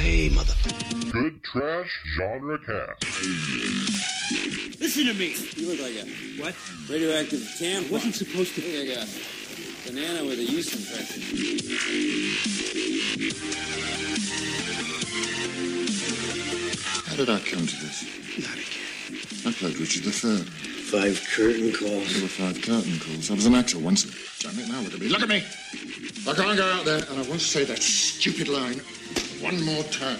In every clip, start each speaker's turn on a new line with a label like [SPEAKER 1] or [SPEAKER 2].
[SPEAKER 1] Hey, mother.
[SPEAKER 2] Good Trash Genre Cast.
[SPEAKER 1] Listen to me.
[SPEAKER 3] You look like a
[SPEAKER 1] What?
[SPEAKER 3] radioactive tampon.
[SPEAKER 1] Wasn't supposed to.
[SPEAKER 3] You look like a banana with a yeast infection.
[SPEAKER 4] How did I come to this?
[SPEAKER 1] Not again.
[SPEAKER 4] I played Richard III.
[SPEAKER 1] Five curtain calls.
[SPEAKER 4] There were five curtain calls. I was an actor once. Damn it, now look at me. Look at me! I can't go out there and I won't say that stupid line one more time.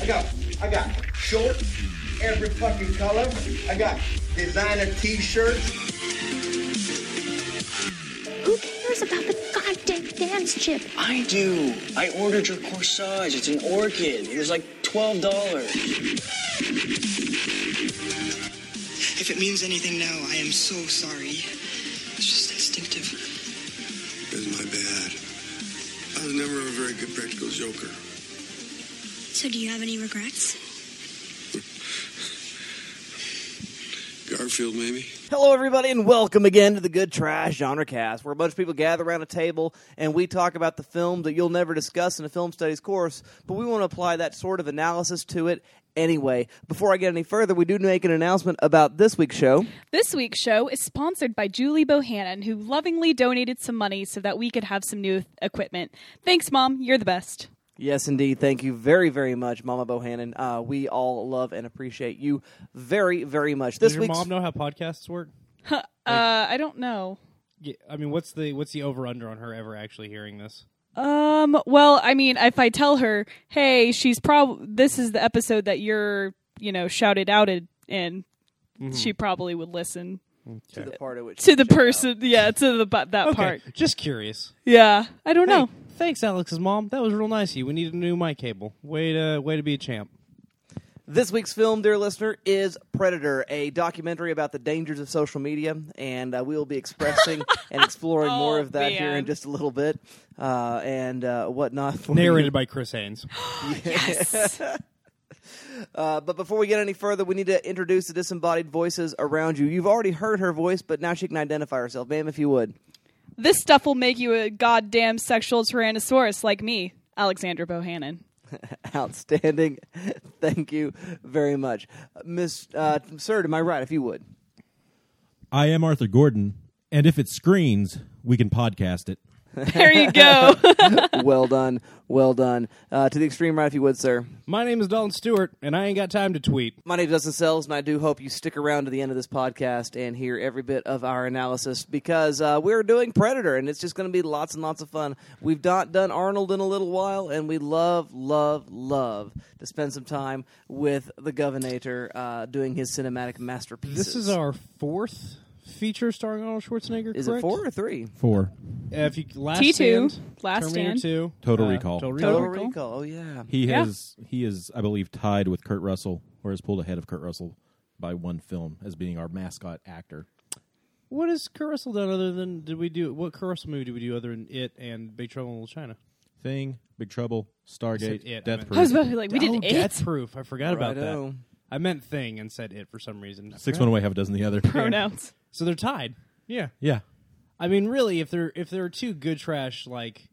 [SPEAKER 5] I got, I got short, every fucking color. I got designer T-shirts.
[SPEAKER 6] Who cares about the goddamn dance chip?
[SPEAKER 7] I do. I ordered your corsage. It's an orchid. It was like twelve dollars.
[SPEAKER 8] If it means anything now, I am so sorry.
[SPEAKER 9] Joker.
[SPEAKER 6] So, do you have any regrets?
[SPEAKER 9] Garfield, maybe?
[SPEAKER 10] Hello, everybody, and welcome again to the Good Trash Genre Cast, where a bunch of people gather around a table and we talk about the film that you'll never discuss in a film studies course, but we want to apply that sort of analysis to it anyway. Before I get any further, we do make an announcement about this week's show.
[SPEAKER 11] This week's show is sponsored by Julie Bohannon, who lovingly donated some money so that we could have some new equipment. Thanks, Mom. You're the best.
[SPEAKER 10] Yes, indeed. Thank you very, very much, Mama Bohannon. Uh, we all love and appreciate you very, very much. This
[SPEAKER 12] Does your
[SPEAKER 10] week's
[SPEAKER 12] mom know how podcasts work?
[SPEAKER 11] Uh, I don't know.
[SPEAKER 12] Yeah, I mean, what's the what's the over under on her ever actually hearing this?
[SPEAKER 11] Um. Well, I mean, if I tell her, "Hey, she's prob this is the episode that you're, you know, shouted outed in," she probably would listen
[SPEAKER 10] to the part of which
[SPEAKER 11] to the person. Yeah, to the bu- that
[SPEAKER 12] Okay,
[SPEAKER 11] part.
[SPEAKER 12] just curious.
[SPEAKER 11] Yeah, I don't know.
[SPEAKER 12] Hey, thanks, Alex's mom. That was real nice of you. We need a new mic cable. Way to way to be a champ.
[SPEAKER 10] This week's film, dear listener, is Predator, a documentary about the dangers of social media, and uh, we will be expressing and exploring more
[SPEAKER 11] Oh,
[SPEAKER 10] of that here in just a little bit, uh, and uh, whatnot. For
[SPEAKER 12] Narrated
[SPEAKER 10] you.
[SPEAKER 12] by Chris Hansen.
[SPEAKER 11] Yes.
[SPEAKER 10] Uh, but before we get any further, we need to introduce the disembodied voices around you. You've already heard her voice, but now she can identify herself, ma'am, if you would.
[SPEAKER 11] This stuff will make you a goddamn sexual tyrannosaurus like me, Alexandra Bohannon.
[SPEAKER 10] Outstanding. Thank you very much, Uh, Miss uh, Sir. Am I right? If you would.
[SPEAKER 13] I am Arthur Gordon, and if it screens, we can podcast it.
[SPEAKER 11] There you go.
[SPEAKER 10] well done, well done. Uh, to the extreme right, if you would, sir.
[SPEAKER 12] My name is Dalton Stewart, and I ain't got time to tweet.
[SPEAKER 10] My name is Dustin Sells, and I do hope you stick around to the end of this podcast and hear every bit of our analysis because uh, we're doing Predator, and it's just going to be lots and lots of fun. We've not done Arnold in a little while, and we love, love, love to spend some time with the Governator uh, doing his cinematic masterpieces.
[SPEAKER 12] This is our fourth feature starring Arnold Schwarzenegger.
[SPEAKER 10] Is it four or three?
[SPEAKER 13] Four.
[SPEAKER 12] Uh, if you last
[SPEAKER 11] T2,
[SPEAKER 12] Stand,
[SPEAKER 11] Last
[SPEAKER 12] Terminator
[SPEAKER 11] Stand.
[SPEAKER 12] Two,
[SPEAKER 13] Total
[SPEAKER 12] uh,
[SPEAKER 13] Recall.
[SPEAKER 12] Total
[SPEAKER 10] Total
[SPEAKER 12] Recall.
[SPEAKER 11] Recall.
[SPEAKER 10] Recall. Oh yeah.
[SPEAKER 13] He
[SPEAKER 11] Yeah.
[SPEAKER 13] has he is I believe tied with Kurt Russell, or has pulled ahead of Kurt Russell by one film as being our mascot actor.
[SPEAKER 12] What has Kurt Russell done other than did we do? What Kurt Russell movie did we do other than It and Big Trouble in Little China?
[SPEAKER 13] Thing, Big Trouble, Stargate,
[SPEAKER 12] It, I
[SPEAKER 13] Death
[SPEAKER 12] meant-
[SPEAKER 11] I was
[SPEAKER 13] Proof.
[SPEAKER 11] about to be like, we did
[SPEAKER 12] oh,
[SPEAKER 11] it.
[SPEAKER 12] Death Proof. I forgot about that.
[SPEAKER 10] Righto.
[SPEAKER 12] I meant Thing and said It for some reason.
[SPEAKER 13] Six
[SPEAKER 12] forgot.
[SPEAKER 13] one away, half a dozen the other.
[SPEAKER 11] Pronouns.
[SPEAKER 12] So they're tied. Yeah.
[SPEAKER 13] Yeah,
[SPEAKER 12] I mean, really, if there if there are two good trash like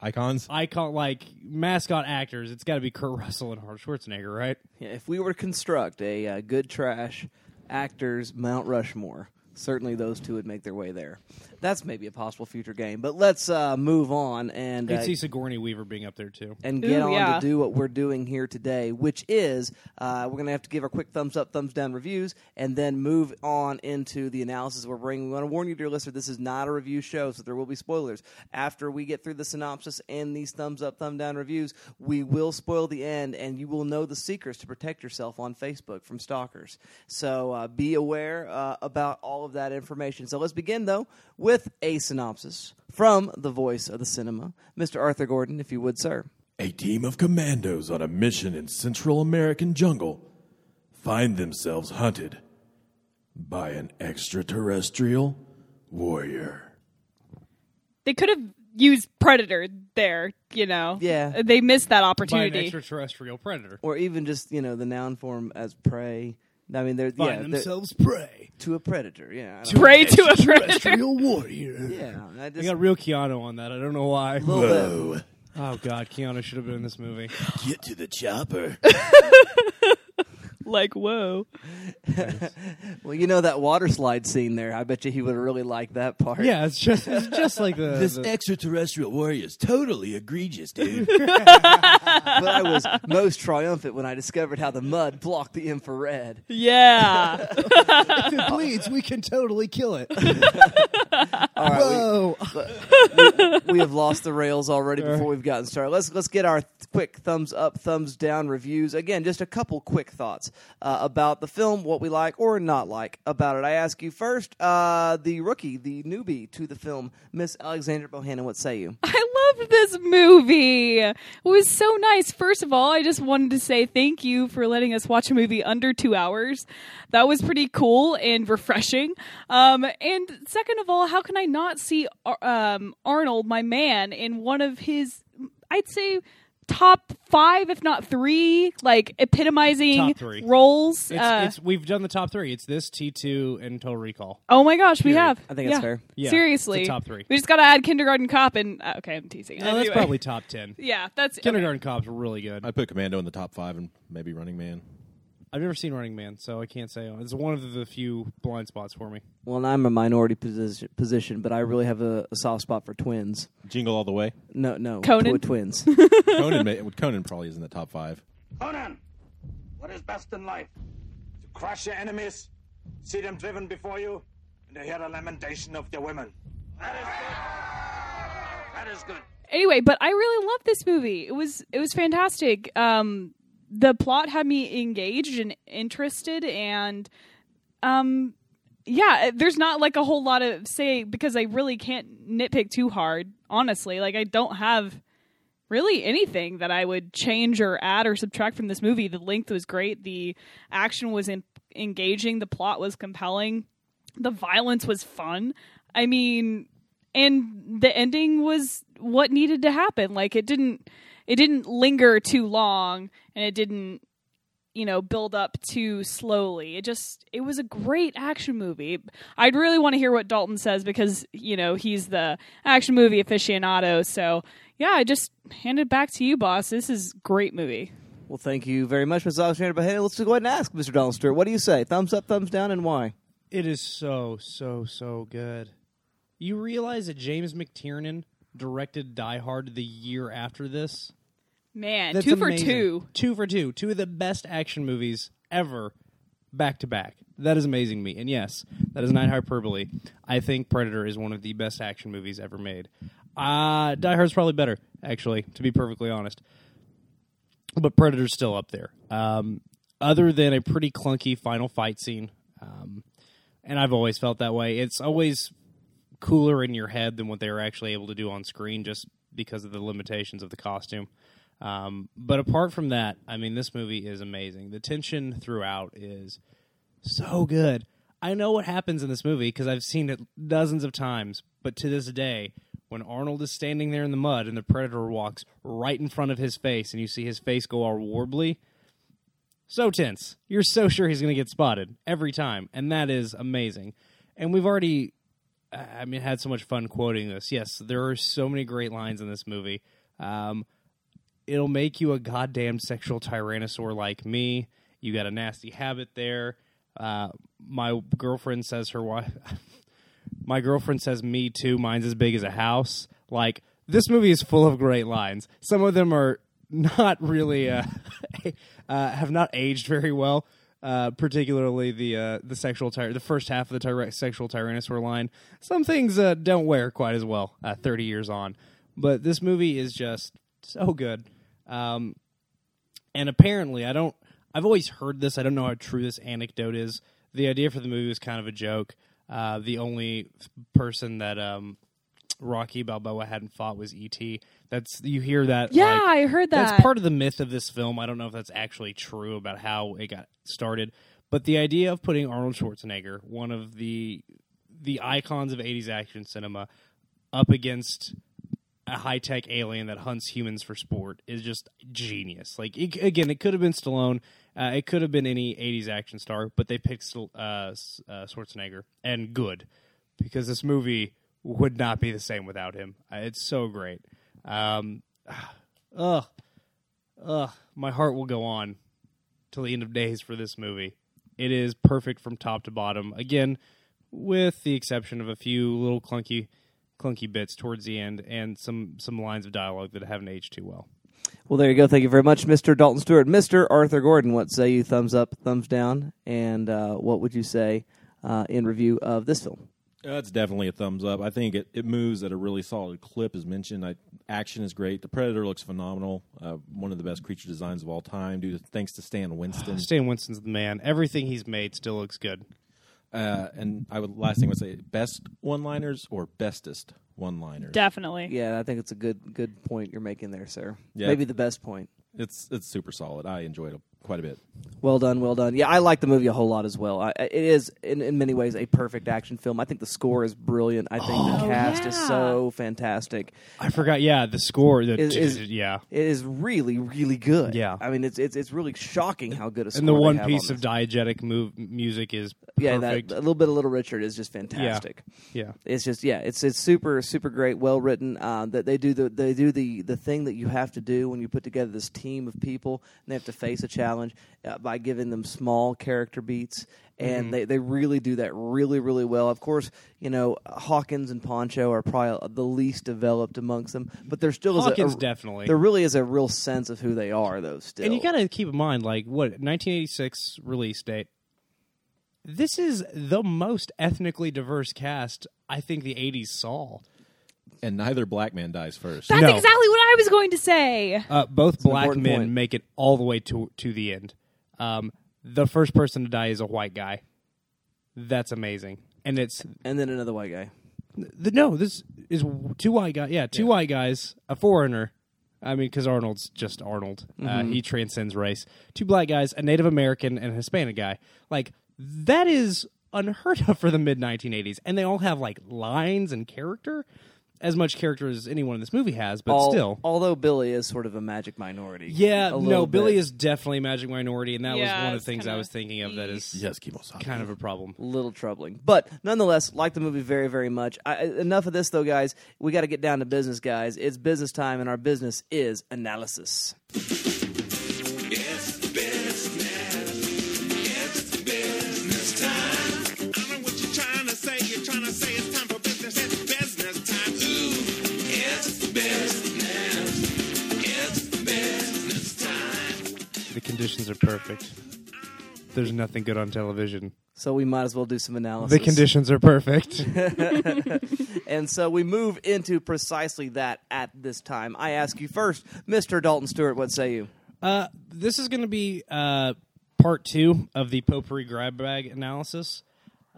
[SPEAKER 13] icons.
[SPEAKER 12] icon like mascot actors, it's got to be Kurt Russell and Arnold Schwarzenegger, right?
[SPEAKER 10] Yeah, if we were to construct a uh, good trash actors Mount Rushmore, certainly those two would make their way there. That's maybe a possible future game. But let's uh, move on and
[SPEAKER 12] I
[SPEAKER 10] uh,
[SPEAKER 12] could see Sigourney Weaver being up there too.
[SPEAKER 10] and get
[SPEAKER 11] Ooh,
[SPEAKER 10] on
[SPEAKER 11] yeah.
[SPEAKER 10] to do what we're doing here today, which is uh, we're going to have to give our quick thumbs up, thumbs down reviews, and then move on into the analysis we're bringing. We want to warn you, dear listener, this is not a review show, so there will be spoilers. After we get through the synopsis and these thumbs up, thumb down reviews, we will spoil the end, and you will know the secrets to protect yourself on Facebook from stalkers. So uh, be aware uh, about all of that information. So let's begin, though, with a synopsis from the voice of the cinema, Mr. Arthur Gordon, if you would, sir.
[SPEAKER 14] A team of commandos on a mission in Central American jungle find themselves hunted by an extraterrestrial warrior.
[SPEAKER 11] They could have used Predator there, you know.
[SPEAKER 10] Yeah.
[SPEAKER 11] They missed that
[SPEAKER 12] By an
[SPEAKER 11] opportunity.
[SPEAKER 12] extraterrestrial predator.
[SPEAKER 10] or even just you know the noun form as prey I mean, they're
[SPEAKER 12] Find
[SPEAKER 10] yeah, they're-
[SPEAKER 12] themselves prey.
[SPEAKER 10] to a predator. Yeah, I
[SPEAKER 12] To
[SPEAKER 11] Prey
[SPEAKER 10] know.
[SPEAKER 11] to a predator.
[SPEAKER 12] Extraterrestrial warrior.
[SPEAKER 10] Yeah, I
[SPEAKER 12] I
[SPEAKER 10] just
[SPEAKER 12] got real Keanu on that. I don't know why.
[SPEAKER 10] little bit.
[SPEAKER 12] Oh God, Keanu should have been in this movie.
[SPEAKER 14] Get to the chopper.
[SPEAKER 11] like whoa.
[SPEAKER 10] Well, you know that water slide scene there. I bet you he would have really liked that part.
[SPEAKER 12] Yeah, it's just it's just like the,
[SPEAKER 14] This
[SPEAKER 12] the-
[SPEAKER 14] extraterrestrial warrior is totally egregious, dude.
[SPEAKER 10] but I was most triumphant when I discovered how the mud blocked the infrared.
[SPEAKER 11] Yeah.
[SPEAKER 12] if it bleeds, we can totally kill it.
[SPEAKER 10] All right,
[SPEAKER 12] Whoa!
[SPEAKER 10] we, we have lost the rails already before we've gotten started. Let's let's get our th- quick thumbs up, thumbs down reviews. Again, just a couple quick thoughts uh, about the film, what we like or not like about it. I ask you first, uh, the rookie, the newbie to the film, Miss Alexandra Bohannon. What say you?
[SPEAKER 11] I loved this movie. It was so nice. First of all, I just wanted to say thank you for letting us watch a movie under two hours. That was pretty cool and refreshing. Um, and second of all, how can I not see Ar- um, Arnold, my man, in one of his, I'd say, top five, if not three, like epitomizing
[SPEAKER 12] Top three.
[SPEAKER 11] roles?
[SPEAKER 12] It's,
[SPEAKER 11] Uh,
[SPEAKER 12] it's we've done the top three. It's this T two and Total Recall.
[SPEAKER 11] Oh my gosh, we
[SPEAKER 12] Period.
[SPEAKER 11] have.
[SPEAKER 10] I think
[SPEAKER 11] yeah.
[SPEAKER 10] it's fair.
[SPEAKER 12] Yeah,
[SPEAKER 11] Seriously,
[SPEAKER 12] it's a top three.
[SPEAKER 11] We just got to add Kindergarten Cop and uh, okay, I'm teasing.
[SPEAKER 12] No, that's
[SPEAKER 11] Anyway.
[SPEAKER 12] probably top ten.
[SPEAKER 11] Yeah, that's
[SPEAKER 12] Kindergarten Cops really good.
[SPEAKER 13] I'd put Commando in the top five and maybe Running Man.
[SPEAKER 12] I've never seen Running Man, so I can't say. It's one of the few blind spots for me.
[SPEAKER 10] Well, and I'm a minority position, position but I really have a, a soft spot for twins.
[SPEAKER 13] Jingle All the Way.
[SPEAKER 10] No, no,
[SPEAKER 11] Conan?
[SPEAKER 10] twi- twins.
[SPEAKER 13] Conan, may, Conan probably is in the top five.
[SPEAKER 15] Conan, what is best in life? To crush your enemies, see them driven before you, and to hear the lamentation of their women. That is good. That is good.
[SPEAKER 11] anyway, but I really love this movie. It was it was fantastic. Um, the plot had me engaged and interested, and um, yeah, there's not like a whole lot of say because I really can't nitpick too hard. Honestly, like I don't have really anything that I would change or add or subtract from this movie. The length was great. The action was en- engaging. The plot was compelling. The violence was fun. I mean, and the ending was what needed to happen. Like it didn't it didn't linger too long and it didn't you know build up too slowly. It just it was a great action movie. I'd really want to hear what Dalton says because you know he's the action movie aficionado. So yeah, I just hand it back to you, boss. This is a great movie.
[SPEAKER 10] well, thank you very much, Miss Alexandra Bohannon. Let's go ahead and ask Mr. Donald Stewart. What do you say? Thumbs up, thumbs down, and why?
[SPEAKER 12] It is so so so good. You realize that James McTiernan directed Die Hard the year after this?
[SPEAKER 11] Man,
[SPEAKER 12] That's
[SPEAKER 11] two for
[SPEAKER 12] amazing.
[SPEAKER 11] two.
[SPEAKER 12] Two for two. Two of the best action movies ever, back to back. That is amazing to me. And yes, that is not hyperbole. I think Predator is one of the best action movies ever made. Uh, Die Hard's probably better, actually, to be perfectly honest. But Predator's still up there. Um, other than a pretty clunky final fight scene, um, and I've always felt that way. It's always cooler in your head than what they were actually able to do on screen, just because of the limitations of the costume. Um, but apart from that, I mean, this movie is amazing. The tension throughout is so good. I know what happens in this movie because I've seen it dozens of times, but to this day, when Arnold is standing there in the mud and the predator walks right in front of his face and you see his face go all warbly, so tense. You're so sure he's going to get spotted every time, and that is amazing. And we've already, I mean, had so much fun quoting this. Yes, there are so many great lines in this movie. Um, it'll make you a goddamn sexual tyrannosaur like me. You got a nasty habit there. Uh, my girlfriend says her wife. my girlfriend says me too. Mine's as big as a house. Like this movie is full of great lines. Some of them are not really uh, uh, have not aged very well. Uh, particularly the uh, the sexual ty- the first half of the sexual tyrannosaur line. Some things uh, don't wear quite as well uh, thirty years on, but this movie is just so good. Um, and apparently, I don't. I've always heard this. I don't know how true this anecdote is. The idea for the movie was kind of a joke. Uh, the only person that um, Rocky Balboa hadn't fought was E.T. That's you hear that.
[SPEAKER 11] Yeah,
[SPEAKER 12] like-
[SPEAKER 11] I heard that.
[SPEAKER 12] That's part of the myth of this film. I don't know if that's actually true about how it got started, but the idea of putting Arnold Schwarzenegger, one of the the icons of '80s action cinema, up against a high tech alien that hunts humans for sport is just genius. Like it, again, it could have been Stallone. Uh, it could have been any '80s action star, but they picked uh, uh, Schwarzenegger, and good because this movie would not be the same without him. Uh, it's so great. Um, ugh, ugh, my heart will go on till the end of days for this movie. It is perfect from top to bottom. Again, with the exception of a few little clunky, clunky bits towards the end and some some lines of dialogue that haven't aged too well.
[SPEAKER 10] Well, there you go. Thank you very much, Mr. Dalton Stewart. Mr. Arthur Gordon, what say you? Thumbs up, thumbs down, and uh, what would you say uh, in review of this film?
[SPEAKER 13] That's definitely a thumbs up. I think it, it moves at a really solid clip, as mentioned. I, action is great. The Predator looks phenomenal. Uh, one of the best creature designs of all time, due to, thanks to Stan Winston.
[SPEAKER 12] Stan Winston's the man. Everything he's made still looks good.
[SPEAKER 13] Uh, and I would last thing I would say best one liners or bestest one liners.
[SPEAKER 11] Definitely.
[SPEAKER 10] Yeah, I think it's a good good point you're making there, sir.
[SPEAKER 13] Yeah.
[SPEAKER 10] Maybe the best point.
[SPEAKER 13] It's it's super solid. I enjoyed it quite a bit.
[SPEAKER 10] Well done, well done. Yeah, I like the movie a whole lot as well. I, it is, in, in many ways, a perfect action film. I think the score is brilliant. I think the
[SPEAKER 11] Oh,
[SPEAKER 10] cast is
[SPEAKER 11] yeah.
[SPEAKER 10] so fantastic.
[SPEAKER 12] I forgot. Yeah, the score. The,
[SPEAKER 10] Is- is-
[SPEAKER 12] yeah,
[SPEAKER 10] It is really, really good.
[SPEAKER 12] Yeah.
[SPEAKER 10] I mean, it's it's it's really shocking how good a score
[SPEAKER 12] and the
[SPEAKER 10] they
[SPEAKER 12] one
[SPEAKER 10] have
[SPEAKER 12] piece
[SPEAKER 10] on
[SPEAKER 12] of
[SPEAKER 10] this.
[SPEAKER 12] diegetic move music is
[SPEAKER 10] yeah,
[SPEAKER 12] perfect.
[SPEAKER 10] that a little bit of Little Richard is just fantastic.
[SPEAKER 12] Yeah.
[SPEAKER 10] it's just yeah, it's it's super super great, well written. Uh, that they do the they do the the thing that you have to do when you put together this team of people and they have to face a challenge uh, by giving them small character beats. And
[SPEAKER 12] Mhm.
[SPEAKER 10] they, they really do that really really well. Of course, you know Hawkins and Poncho are probably the least developed amongst them, but there still is a-
[SPEAKER 12] Hawkins
[SPEAKER 10] a,
[SPEAKER 12] definitely.
[SPEAKER 10] there really is a real sense of who they are. Though still,
[SPEAKER 12] And you got to keep in mind, like what 1986 release date. This is the most ethnically diverse cast I think the 80s saw.
[SPEAKER 13] And neither black man dies first.
[SPEAKER 11] That's
[SPEAKER 12] No.
[SPEAKER 11] exactly what I was going to say.
[SPEAKER 12] Uh, both
[SPEAKER 10] an
[SPEAKER 12] black
[SPEAKER 10] important
[SPEAKER 12] men
[SPEAKER 10] point.
[SPEAKER 12] make it all the way to to the end. Um, the first person to die is a white guy. That's amazing, and it's
[SPEAKER 10] and then another white guy.
[SPEAKER 12] the, no. This is two white guys. Yeah, two white guys, a foreigner. I mean, because Arnold's just Arnold. Uh,
[SPEAKER 10] Mhm.
[SPEAKER 12] he transcends race. Two black guys, a Native American, and a Hispanic guy. Like that is unheard of for the mid 1980s, and they all have like lines and character, as much character as anyone in this movie has. But
[SPEAKER 10] Al-
[SPEAKER 12] still,
[SPEAKER 10] although Billy is sort of a magic minority.
[SPEAKER 12] yeah,
[SPEAKER 10] a
[SPEAKER 12] no, Billy
[SPEAKER 10] bit.
[SPEAKER 12] is definitely a magic minority, and that
[SPEAKER 11] Yeah,
[SPEAKER 12] was one of
[SPEAKER 11] it's
[SPEAKER 12] the things I
[SPEAKER 11] kinda-
[SPEAKER 12] was thinking of. That is
[SPEAKER 13] Yes, Kimosabe.
[SPEAKER 12] kind of a problem.
[SPEAKER 10] a little troubling. But nonetheless, like the movie very, very much. I, enough of this, though, guys. We got to get down to business, guys. It's business time, and our business is analysis.
[SPEAKER 12] The conditions are perfect. There's nothing good on television.
[SPEAKER 10] So we might as well do some analysis.
[SPEAKER 12] The conditions are perfect.
[SPEAKER 10] and so we move into precisely that at this time. I ask you first, Mr. Dalton Stewart, what say you?
[SPEAKER 12] Uh, this is going to be uh, part two of the potpourri grab bag analysis.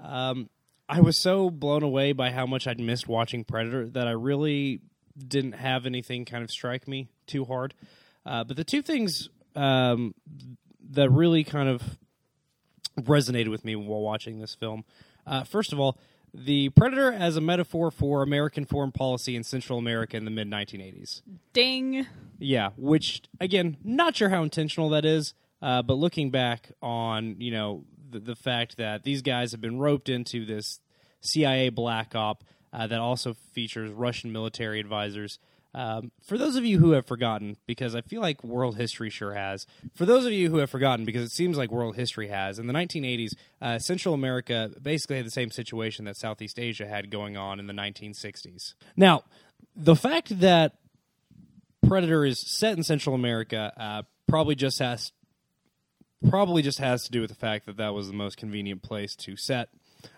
[SPEAKER 12] Um, I was so blown away by how much I'd missed watching Predator that I really didn't have anything kind of strike me too hard. Uh, but the two things um, that really kind of resonated with me while watching this film. Uh, first of all, the Predator as a metaphor for American foreign policy in Central America in the mid 1980s.
[SPEAKER 11] Ding.
[SPEAKER 12] Yeah, which again, not sure how intentional that is, uh, but looking back on you know the, the fact that these guys have been roped into this CIA black op uh, that also features Russian military advisors. Um, for those of you who have forgotten, because I feel like world history sure has. For those of you who have forgotten, because it seems like world history has, in the 1980s, uh, Central America basically had the same situation that Southeast Asia had going on in the 1960s. Now, the fact that Predator is set in Central America uh, probably just has probably just has to do with the fact that that was the most convenient place to set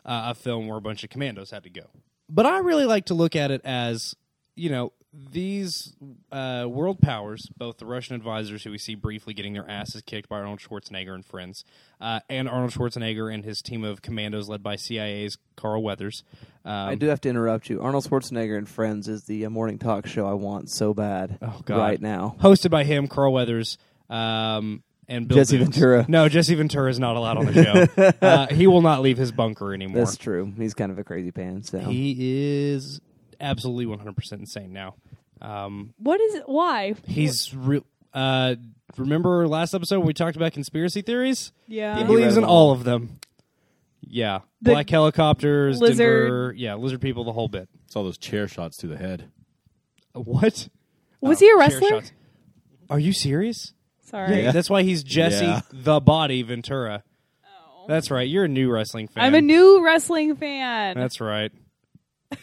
[SPEAKER 12] uh, a film where a bunch of commandos had to go. But I really like to look at it as you know these uh, world powers, both the Russian advisors who we see briefly getting their asses kicked by Arnold Schwarzenegger and friends, uh, and Arnold Schwarzenegger and his team of commandos led by CIA's Carl Weathers. Um,
[SPEAKER 10] I do have to interrupt you. Arnold Schwarzenegger and Friends is the uh, morning talk show I want so bad
[SPEAKER 12] Oh, God.
[SPEAKER 10] right now.
[SPEAKER 12] hosted by him, Carl Weathers, um, and Bill
[SPEAKER 10] Jesse
[SPEAKER 12] Dukes.
[SPEAKER 10] Ventura.
[SPEAKER 12] No, Jesse Ventura is not allowed on the show. uh, he will not leave his bunker anymore.
[SPEAKER 10] That's true. He's kind of a crazy pants. So.
[SPEAKER 12] He is absolutely 100% insane now. Um,
[SPEAKER 11] What is it? Why?
[SPEAKER 12] he's real. Uh, remember last episode we talked about conspiracy theories?
[SPEAKER 11] Yeah.
[SPEAKER 12] he believes in all
[SPEAKER 11] all.
[SPEAKER 12] of them. Yeah,
[SPEAKER 11] The
[SPEAKER 12] black helicopters,
[SPEAKER 11] lizard-
[SPEAKER 12] Denver, yeah, lizard people, the whole bit.
[SPEAKER 13] It's all those chair shots to the head.
[SPEAKER 12] What?
[SPEAKER 11] Was he a wrestler?
[SPEAKER 12] Are you serious?
[SPEAKER 11] Sorry.
[SPEAKER 12] Yeah, that's why he's Jesse
[SPEAKER 13] Yeah.
[SPEAKER 12] the Body Ventura. That's right. You're a new wrestling fan.
[SPEAKER 11] I'm a new wrestling fan.
[SPEAKER 12] That's right.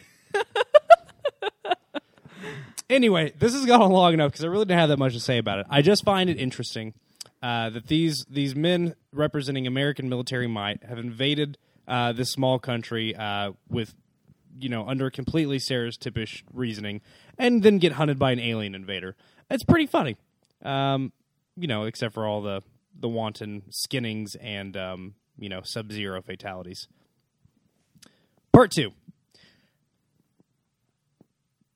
[SPEAKER 12] anyway, this has gone on long enough because I really didn't have that much to say about it. I just find it interesting uh, that these these men representing American military might have invaded uh, this small country uh, with you know under completely stereotypish reasoning, and then get hunted by an alien invader. It's pretty funny, um, you know, except for all the the wanton skinnings and um, you know sub zero fatalities. Part two.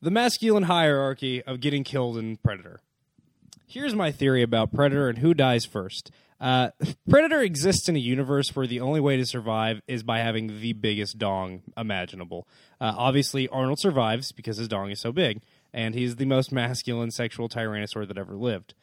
[SPEAKER 12] The masculine hierarchy of getting killed in Predator. Here's my theory about Predator and who dies first. Uh, Predator exists in a universe where the only way to survive is by having the biggest dong imaginable. Uh, obviously, Arnold survives because his dong is so big, and he's the most masculine sexual tyrannosaur that ever lived.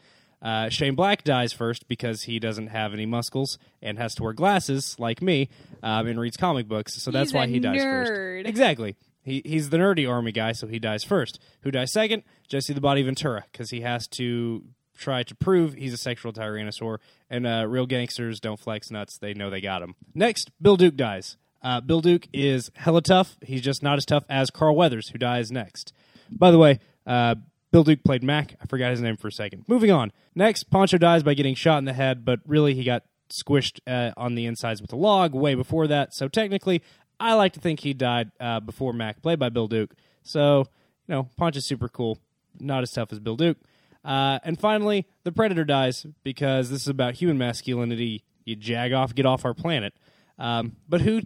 [SPEAKER 12] Uh, Shane Black dies first because he doesn't have any muscles and has to wear glasses, like me, um, and reads comic books. So that's why he dies
[SPEAKER 11] nerd.
[SPEAKER 12] first. Exactly. He he's the nerdy army guy, so he dies first. Who dies second? Jesse the Body Ventura, because he has to try to prove he's a sexual tyrannosaur. And uh, real gangsters don't flex nuts; they know they got him. Next, Bill Duke dies. Uh, Bill Duke is hella tough. He's just not as tough as Carl Weathers, who dies next. By the way, uh, Bill Duke played Mac. I forgot his name for a second. Moving on. Next, Poncho dies by getting shot in the head, but really he got squished uh, on the insides with a log way before that. So technically, I like to think he died uh, before Mac, played by Bill Duke. So, you know, Poncho's super cool. Not as tough as Bill Duke. Uh, and finally, the Predator dies because this is about human masculinity. You jag off, get off our planet. Um, but who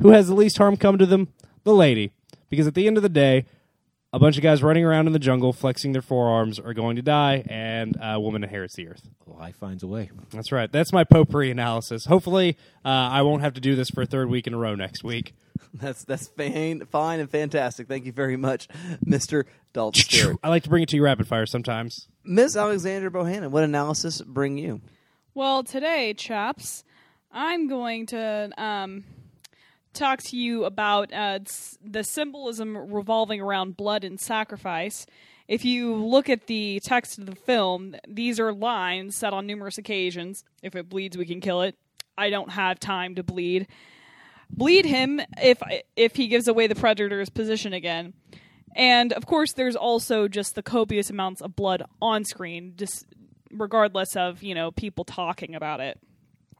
[SPEAKER 12] who has the least harm come to them? The lady. Because at the end of the day, a bunch of guys running around in the jungle flexing their forearms are going to die, and a woman inherits the earth.
[SPEAKER 13] Life finds a way.
[SPEAKER 12] That's right. That's my potpourri analysis. Hopefully, uh, I won't have to do this for a third week in a row next week.
[SPEAKER 10] That's that's fine, fine and fantastic. Thank you very much, Mister Dalton Stewart.
[SPEAKER 12] I like to bring it to you rapid fire sometimes.
[SPEAKER 10] Miss Alexandra Bohannon, what analysis bring you?
[SPEAKER 11] Well, today, chaps, I'm going to um, talk to you about uh, the symbolism revolving around blood and sacrifice. If you look at the text of the film, these are lines said on numerous occasions. If it bleeds, we can kill it. I don't have time to bleed. Bleed him if if he gives away the predator's position again. And of course, there's also just the copious amounts of blood on screen, just regardless of you know people talking about it.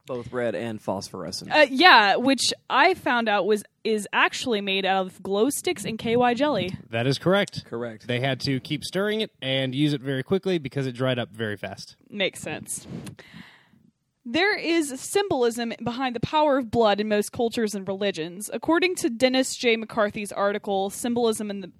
[SPEAKER 10] Both red and phosphorescent.
[SPEAKER 11] Uh, yeah, which I found out was is actually made out of glow sticks and KY jelly.
[SPEAKER 12] That is correct.
[SPEAKER 10] Correct.
[SPEAKER 12] They had to keep stirring it and use it very quickly because it dried up very fast.
[SPEAKER 11] Makes sense. There is symbolism behind the power of blood in most cultures and religions. According to Dennis J. McCarthy's article, Symbolism in the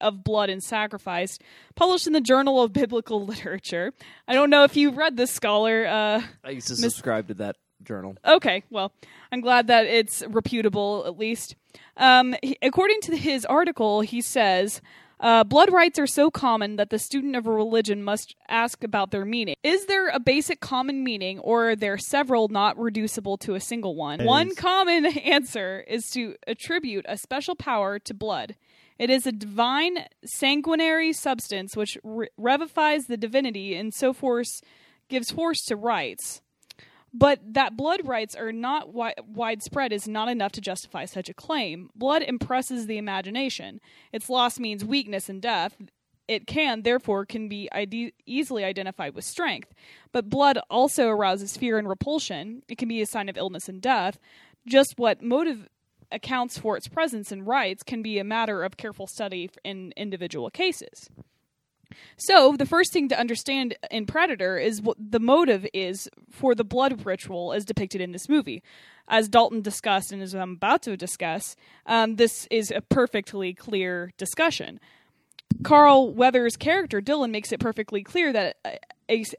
[SPEAKER 11] of Blood and Sacrifice, published in the Journal of Biblical Literature. I don't know if you've read this scholar. Uh,
[SPEAKER 10] I used to
[SPEAKER 11] Miss-
[SPEAKER 10] subscribe to that journal.
[SPEAKER 11] Okay, well, I'm glad that it's reputable at least. Um, he- according to his article, he says. Uh, blood rites are so common that the student of a religion must ask about their meaning. Is there a basic common meaning, or are there several not reducible to a single one? One common answer is to attribute a special power to blood. It is a divine, sanguinary substance which re- revivifies the divinity and so force gives force to rites. But that blood rites are not wi- widespread is not enough to justify such a claim. Blood impresses the imagination. Its loss means weakness and death. It can, therefore, can be ide- easily identified with strength. But blood also arouses fear and repulsion. It can be a sign of illness and death. Just what motive accounts for its presence in rites can be a matter of careful study in individual cases. So, the first thing to understand in Predator is what the motive is for the blood ritual as depicted in this movie. As Dalton discussed and as I'm about to discuss, um, this is a perfectly clear discussion. Carl Weathers' character, Dillon, makes it perfectly clear that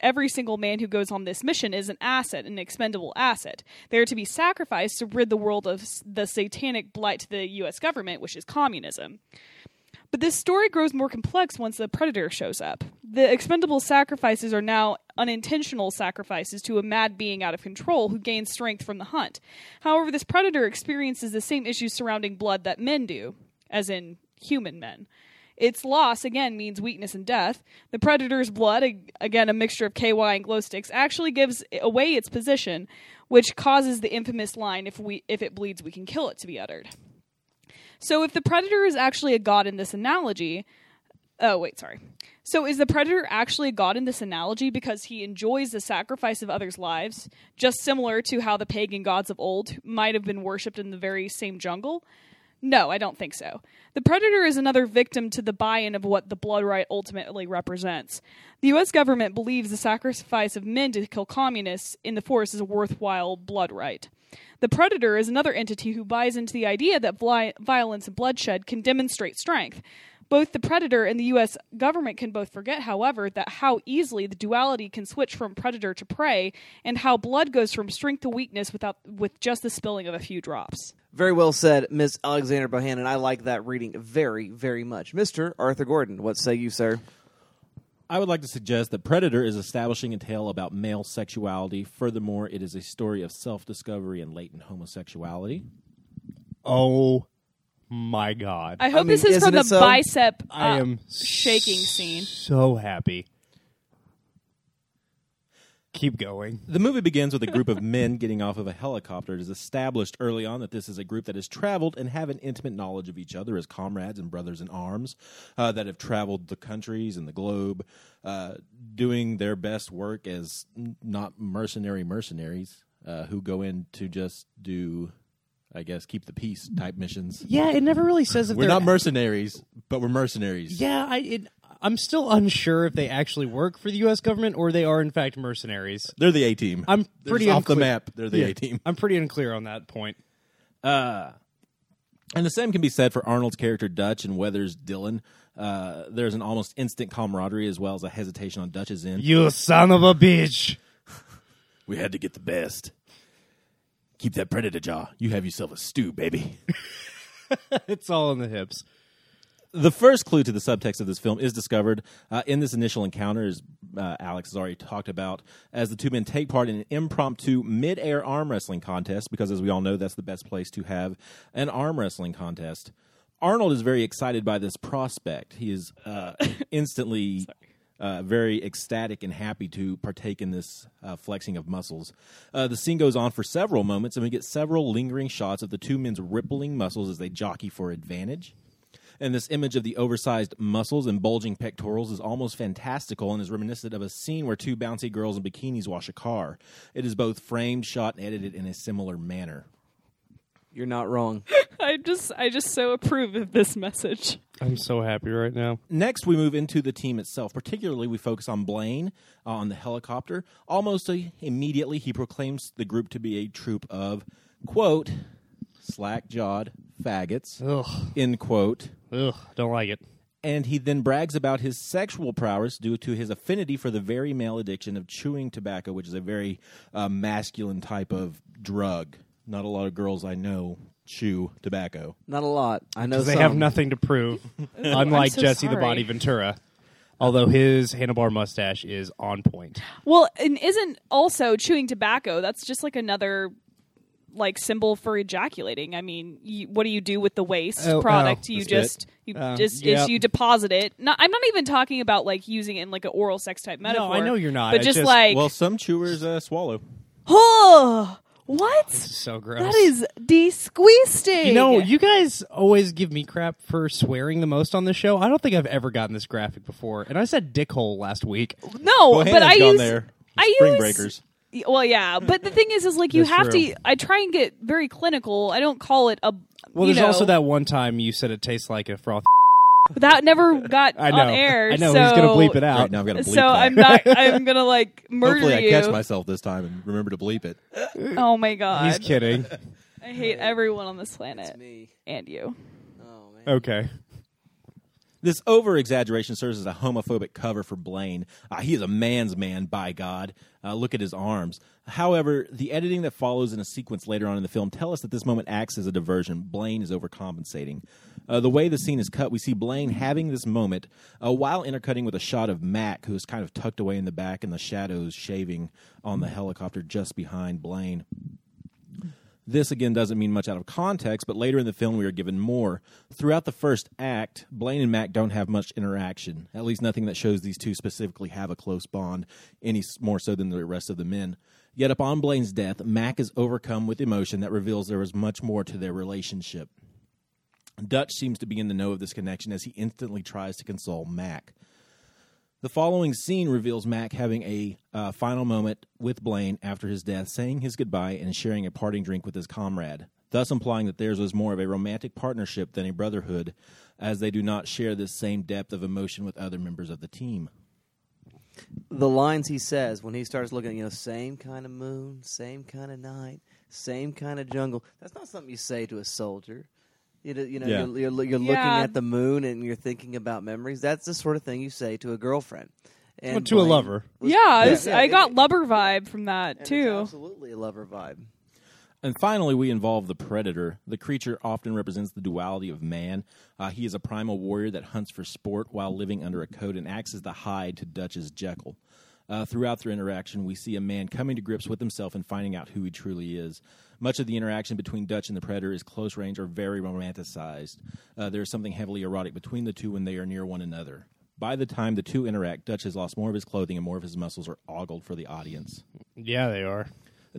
[SPEAKER 11] every single man who goes on this mission is an asset, an expendable asset. They are to be sacrificed to rid the world of the satanic blight to the U.S. government, which is communism. But this story grows more complex once the predator shows up. The expendable sacrifices are now unintentional sacrifices to a mad being out of control who gains strength from the hunt. However, this predator experiences the same issues surrounding blood that men do, as in human men. Its loss, again, means weakness and death. The predator's blood, again a mixture of KY and glow sticks, actually gives away its position, which causes the infamous line, if, we, if it bleeds, we can kill it, to be uttered. So if the predator is actually a god in this analogy, oh wait, sorry. So is the predator actually a god in this analogy because he enjoys the sacrifice of others' lives, just similar to how the pagan gods of old might have been worshipped in the very same jungle? No, I don't think so. The predator is another victim to the buy-in of what the blood rite ultimately represents. The US government believes the sacrifice of men to kill communists in the forest is a worthwhile blood rite. The predator is another entity who buys into the idea that vi- violence and bloodshed can demonstrate strength. Both the predator and the US government can both forget, however, that how easily the duality can switch from predator to prey and how blood goes from strength to weakness without with just the spilling of a few drops.
[SPEAKER 10] Very well said, Miss Alexander Bohannon. I like that reading very, very much. Mr. Arthur Gordon, what say you, sir?
[SPEAKER 13] I would like to suggest that Predator is establishing a tale about male sexuality. Furthermore, it is a story of self discovery and latent homosexuality.
[SPEAKER 12] Oh my god!
[SPEAKER 11] I hope
[SPEAKER 10] I
[SPEAKER 11] this is from
[SPEAKER 10] isn't
[SPEAKER 11] the
[SPEAKER 10] it so?
[SPEAKER 11] bicep uh,
[SPEAKER 12] I am
[SPEAKER 11] shaking scene.
[SPEAKER 12] So happy. Keep going.
[SPEAKER 13] The movie begins with a group of men getting off of a helicopter. It is established early on that this is a group that has traveled and have an intimate knowledge of each other as comrades and brothers in arms uh, that have traveled the countries and the globe, uh, doing their best work as not mercenary mercenaries uh, who go in to just do, I guess, keep the peace type missions.
[SPEAKER 12] Yeah, it never really says if
[SPEAKER 13] We're
[SPEAKER 12] they're
[SPEAKER 13] not mercenaries, but we're mercenaries.
[SPEAKER 12] Yeah, I it, I'm still unsure if they actually work for the U.S. government or they are in fact mercenaries.
[SPEAKER 13] They're the A team.
[SPEAKER 12] I'm
[SPEAKER 13] They're
[SPEAKER 12] pretty
[SPEAKER 13] just off the
[SPEAKER 12] unclear-
[SPEAKER 13] map. They're the
[SPEAKER 12] Yeah,
[SPEAKER 13] A team.
[SPEAKER 12] I'm pretty unclear on that point.
[SPEAKER 13] Uh, and the same can be said for Arnold's character Dutch and Weathers Dillon. Uh, there's an almost instant camaraderie as well as a hesitation on Dutch's end.
[SPEAKER 12] You son of a bitch!
[SPEAKER 14] We had to get the best. Keep that predator jaw. You have yourself a stew, baby.
[SPEAKER 12] it's all in the hips.
[SPEAKER 13] The first clue to the subtext of this film is discovered uh, in this initial encounter, as uh, Alex has already talked about, as the two men take part in an impromptu mid-air arm wrestling contest. Because, as we all know, that's the best place to have an arm wrestling contest. Arnold is very excited by this prospect. He is uh, instantly uh, very ecstatic and happy to partake in this uh, flexing of muscles. Uh, the scene goes on for several moments, and we get several lingering shots of the two men's rippling muscles as they jockey for advantage. And this image of the oversized muscles and bulging pectorals is almost fantastical and is reminiscent of a scene where two bouncy girls in bikinis wash a car. It is both framed, shot, and edited in a similar manner.
[SPEAKER 10] You're not wrong.
[SPEAKER 11] I just I just so approve of this message.
[SPEAKER 12] I'm so happy right now.
[SPEAKER 13] Next, we move into the team itself. Particularly, we focus on Blaine uh, on the helicopter. Almost uh, immediately, he proclaims the group to be a troop of, quote, slack jawed faggots,
[SPEAKER 12] Ugh.
[SPEAKER 13] end quote.
[SPEAKER 12] Ugh, don't like it.
[SPEAKER 13] And he then brags about his sexual prowess due to his affinity for the very male addiction of chewing tobacco, which is a very uh, masculine type of drug. Not a lot of girls I know chew tobacco.
[SPEAKER 10] Not a lot. I know
[SPEAKER 12] Because they
[SPEAKER 10] some.
[SPEAKER 12] have nothing to prove, unlike
[SPEAKER 11] so
[SPEAKER 12] Jesse the
[SPEAKER 11] sorry.
[SPEAKER 12] Body Ventura. Although his handlebar mustache is on point.
[SPEAKER 11] Well, and isn't also chewing tobacco? That's just like another like symbol for ejaculating. I mean, you, what do you do with the waste
[SPEAKER 12] Oh,
[SPEAKER 11] product?
[SPEAKER 12] oh.
[SPEAKER 11] you just you
[SPEAKER 12] Oh,
[SPEAKER 11] just
[SPEAKER 12] yep.
[SPEAKER 11] is you deposit it. Not, I'm not even talking about like using it in like an oral sex type metaphor.
[SPEAKER 12] No, I know you're not.
[SPEAKER 11] But just,
[SPEAKER 12] just-
[SPEAKER 11] like,
[SPEAKER 13] Well, some chewers uh, swallow.
[SPEAKER 11] oh, what?
[SPEAKER 12] This is so gross.
[SPEAKER 11] That is disgusting.
[SPEAKER 12] You know, you guys always give me crap for swearing the most on this show. I don't think I've ever gotten this graphic before, and I said dickhole last week.
[SPEAKER 11] no,
[SPEAKER 13] Well,
[SPEAKER 11] but
[SPEAKER 13] Hannah's
[SPEAKER 11] I
[SPEAKER 13] gone
[SPEAKER 11] use
[SPEAKER 13] there.
[SPEAKER 11] I
[SPEAKER 13] Spring
[SPEAKER 11] use
[SPEAKER 13] breakers.
[SPEAKER 11] Y- Well, yeah, but the thing is, is like you
[SPEAKER 12] That's
[SPEAKER 11] have
[SPEAKER 12] true.
[SPEAKER 11] to. I try and get very clinical. I don't call it a.
[SPEAKER 12] Well,
[SPEAKER 11] you
[SPEAKER 12] there's also that one time you said it tastes like a froth.
[SPEAKER 11] that never got
[SPEAKER 12] I know.
[SPEAKER 11] on air.
[SPEAKER 12] I know
[SPEAKER 11] so,
[SPEAKER 12] he's gonna bleep it out.
[SPEAKER 13] Right now, I've got to bleep
[SPEAKER 11] So
[SPEAKER 13] that.
[SPEAKER 11] I'm not. I'm gonna like murder
[SPEAKER 13] Hopefully, I
[SPEAKER 11] you.
[SPEAKER 13] catch myself this time and remember to bleep it.
[SPEAKER 11] Oh my god!
[SPEAKER 12] He's kidding.
[SPEAKER 11] I hate everyone on this planet
[SPEAKER 10] me.
[SPEAKER 11] and you.
[SPEAKER 10] Oh man.
[SPEAKER 12] Okay.
[SPEAKER 13] This over exaggeration serves as a homophobic cover for Blaine. Uh, he is a man's man, by God. Uh, look at his arms. However, the editing that follows in a sequence later on in the film tell us that this moment acts as a diversion. Blaine is overcompensating. Uh, the way the scene is cut, we see Blaine having this moment uh, while intercutting with a shot of Mac, who is kind of tucked away in the back in the shadows, shaving on the helicopter just behind Blaine. This again doesn't mean much out of context, but later in the film we are given more. Throughout the first act, Blaine and Mac don't have much interaction, at least nothing that shows these two specifically have a close bond, any more so than the rest of the men. Yet upon Blaine's death, Mac is overcome with emotion that reveals there was much more to their relationship. Dutch seems to be in the know of this connection as he instantly tries to console Mac. The following scene reveals Mac having a uh, final moment with Blaine after his death, saying his goodbye and sharing a parting drink with his comrade, thus implying that theirs was more of a romantic partnership than a brotherhood, as they do not share this same depth of emotion with other members of the team.
[SPEAKER 10] the lines he says when he starts looking, at, you know, same kind of moon, same kind of night, same kind of jungle. That's not something you say to a soldier. You know, you know
[SPEAKER 13] Yeah.
[SPEAKER 10] you're, you're, you're looking
[SPEAKER 11] Yeah.
[SPEAKER 10] at the moon and you're thinking about memories. That's the sort of thing you say to a girlfriend. And
[SPEAKER 12] Well, to a lover.
[SPEAKER 10] was-
[SPEAKER 11] Yeah, it's-
[SPEAKER 10] yeah,
[SPEAKER 11] I got lover vibe from that
[SPEAKER 10] and
[SPEAKER 11] too.
[SPEAKER 10] absolutely a lover vibe.
[SPEAKER 13] And finally, we involve the predator. The creature often represents the duality of man. Uh, he is a primal warrior that hunts for sport while living under a coat and acts as the Hyde to Dutch's Jekyll. Uh, throughout their interaction, we see a man coming to grips with himself and finding out who he truly is. Much of the interaction between Dutch and the predator is close range or very romanticized. Uh, there is something heavily erotic between the two when they are near one another. By the time the two interact, Dutch has lost more of his clothing and more of his muscles are ogled for the audience.
[SPEAKER 12] Yeah, they are.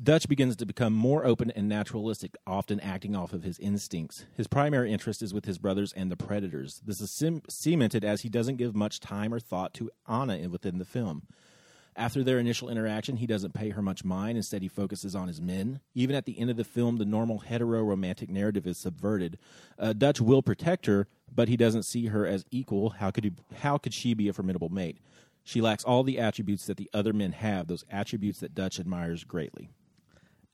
[SPEAKER 13] Dutch begins to become more open and naturalistic, often acting off of his instincts. His primary interest is with his brothers and the predators. This is sim- cemented as he doesn't give much time or thought to Anna within the film. After their initial interaction, he doesn't pay her much mind. Instead, he focuses on his men. Even at the end of the film, the normal hetero romantic narrative is subverted. Uh, Dutch will protect her, but he doesn't see her as equal. How could he, how could she be a formidable mate? She lacks all the attributes that the other men have, those attributes that Dutch admires greatly.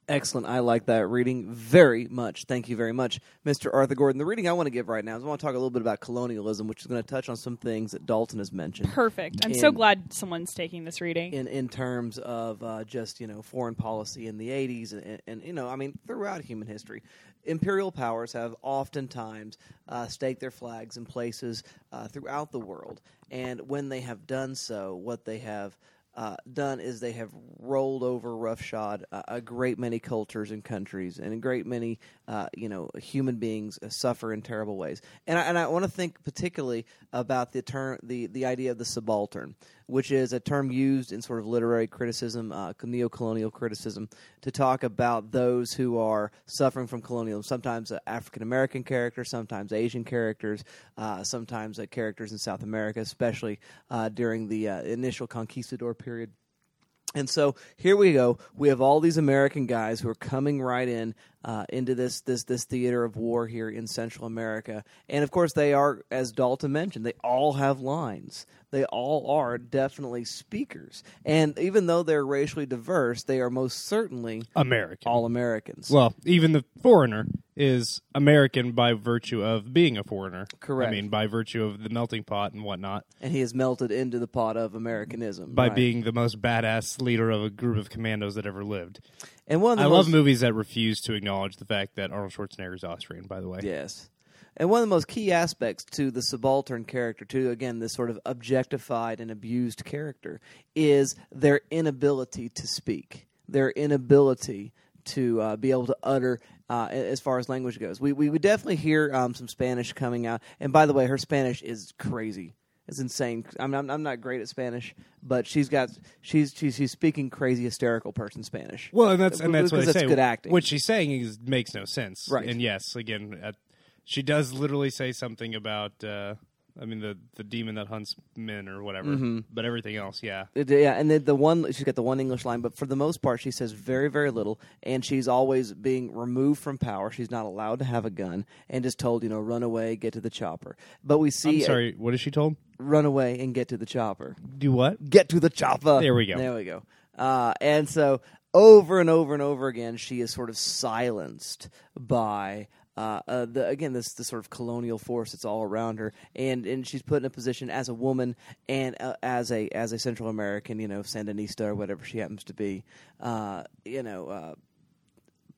[SPEAKER 10] Excellent. I like that reading very much. Thank you very much, Mr. Arthur Gordon. The reading I want to give right now is I want to talk a little bit about colonialism, which is going to touch on some things that Dalton has mentioned.
[SPEAKER 11] Perfect. I'm so glad someone's taking this reading.
[SPEAKER 10] in in terms of uh, just you know foreign policy in the 80s and, and, and you know I mean throughout human history, imperial powers have oftentimes uh, staked their flags in places uh, throughout the world, and when they have done so, what they have uh, done is they have rolled over roughshod uh, a great many cultures and countries, and a great many uh, you know human beings uh, suffer in terrible ways. And I, and I want to think particularly about the term the the idea of the subaltern, which is a term used in sort of literary criticism, uh, neo-colonial criticism, to talk about those who are suffering from colonialism. Sometimes African American characters, sometimes Asian characters, uh, sometimes uh, characters in South America, especially uh, during the uh, initial conquistador period. And so here we go. We have all these American guys who are coming right in uh, into this this this theater of war here in Central America, and of course they are, as Dalton mentioned, they all have lines. They all are definitely speakers, and even though they're racially diverse, they are most certainly
[SPEAKER 12] American.
[SPEAKER 10] all Americans.
[SPEAKER 12] Well, even the foreigner is American by virtue of being a foreigner.
[SPEAKER 10] Correct.
[SPEAKER 12] I mean, by virtue of the melting pot and whatnot.
[SPEAKER 10] and he has melted into the pot of Americanism
[SPEAKER 12] By
[SPEAKER 10] right.
[SPEAKER 12] being the most badass leader of a group of commandos that ever lived.
[SPEAKER 10] And one of the
[SPEAKER 12] I
[SPEAKER 10] most-
[SPEAKER 12] love movies that refuse to acknowledge the fact that Arnold Schwarzenegger is Austrian. By the way,
[SPEAKER 10] Yes. And one of the most key aspects to the subaltern character, to again this sort of objectified and abused character, is their inability to speak, their inability to uh, be able to utter uh, as far as language goes. We we would definitely hear um, some Spanish coming out. And by the way, her Spanish is crazy. It's insane. I'm, I'm I'm not great at Spanish, but she's got she's she's, she's speaking crazy hysterical person Spanish.
[SPEAKER 12] Well, and that's and that's what I say.
[SPEAKER 10] good acting.
[SPEAKER 12] What she's saying is makes no sense.
[SPEAKER 10] Right.
[SPEAKER 12] And yes, again, at, she does literally say something about. Uh, I mean, the the demon that hunts men or whatever.
[SPEAKER 10] Mhm.
[SPEAKER 12] But everything else, yeah.
[SPEAKER 10] It- yeah, and the, the one she's got the one English line, but for the most part, she says very, very little, and she's always being removed from power. She's not allowed to have a gun, and just told, you know, run away, get to the chopper. But we see,
[SPEAKER 12] I'm sorry. What is she told?
[SPEAKER 10] run away and get to the chopper.
[SPEAKER 12] Do what?
[SPEAKER 10] Get to the chopper.
[SPEAKER 12] There we go.
[SPEAKER 10] There we go. Uh, and so over and over and over again, she is sort of silenced by uh, uh, the again this this sort of colonial force that's all around her, and and she's put in a position as a woman and uh, as a as a Central American, you know, Sandinista or whatever she happens to be, uh, you know. Uh,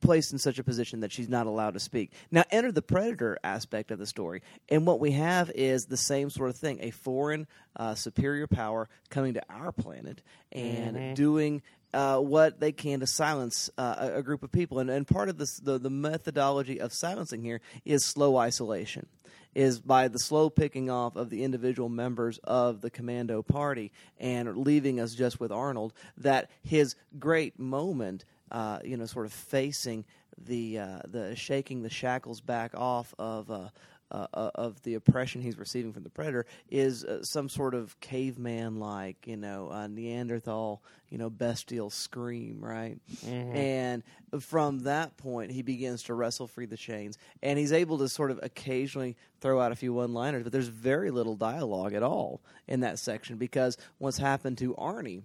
[SPEAKER 10] placed in such a position that she's not allowed to speak. Now, enter the predator aspect of the story, and what we have is the same sort of thing: a foreign uh, superior power coming to our planet and
[SPEAKER 16] Mhm.
[SPEAKER 10] doing uh, what they can to silence uh, a, group of people. And, and part of this, the the methodology of silencing here is slow isolation. Is by the slow picking off of the individual members of the commando party and leaving us just with Arnold. That his great moment uh, you know, sort of facing the uh, the shaking the shackles back off of. Uh, uh, of the oppression he's receiving from the predator is uh, some sort of caveman like you know uh, Neanderthal you know bestial scream right
[SPEAKER 16] Mhm.
[SPEAKER 10] and from that point he begins to wrestle free the chains and he's able to sort of occasionally throw out a few one liners but there's very little dialogue at all in that section because what's happened to Arnie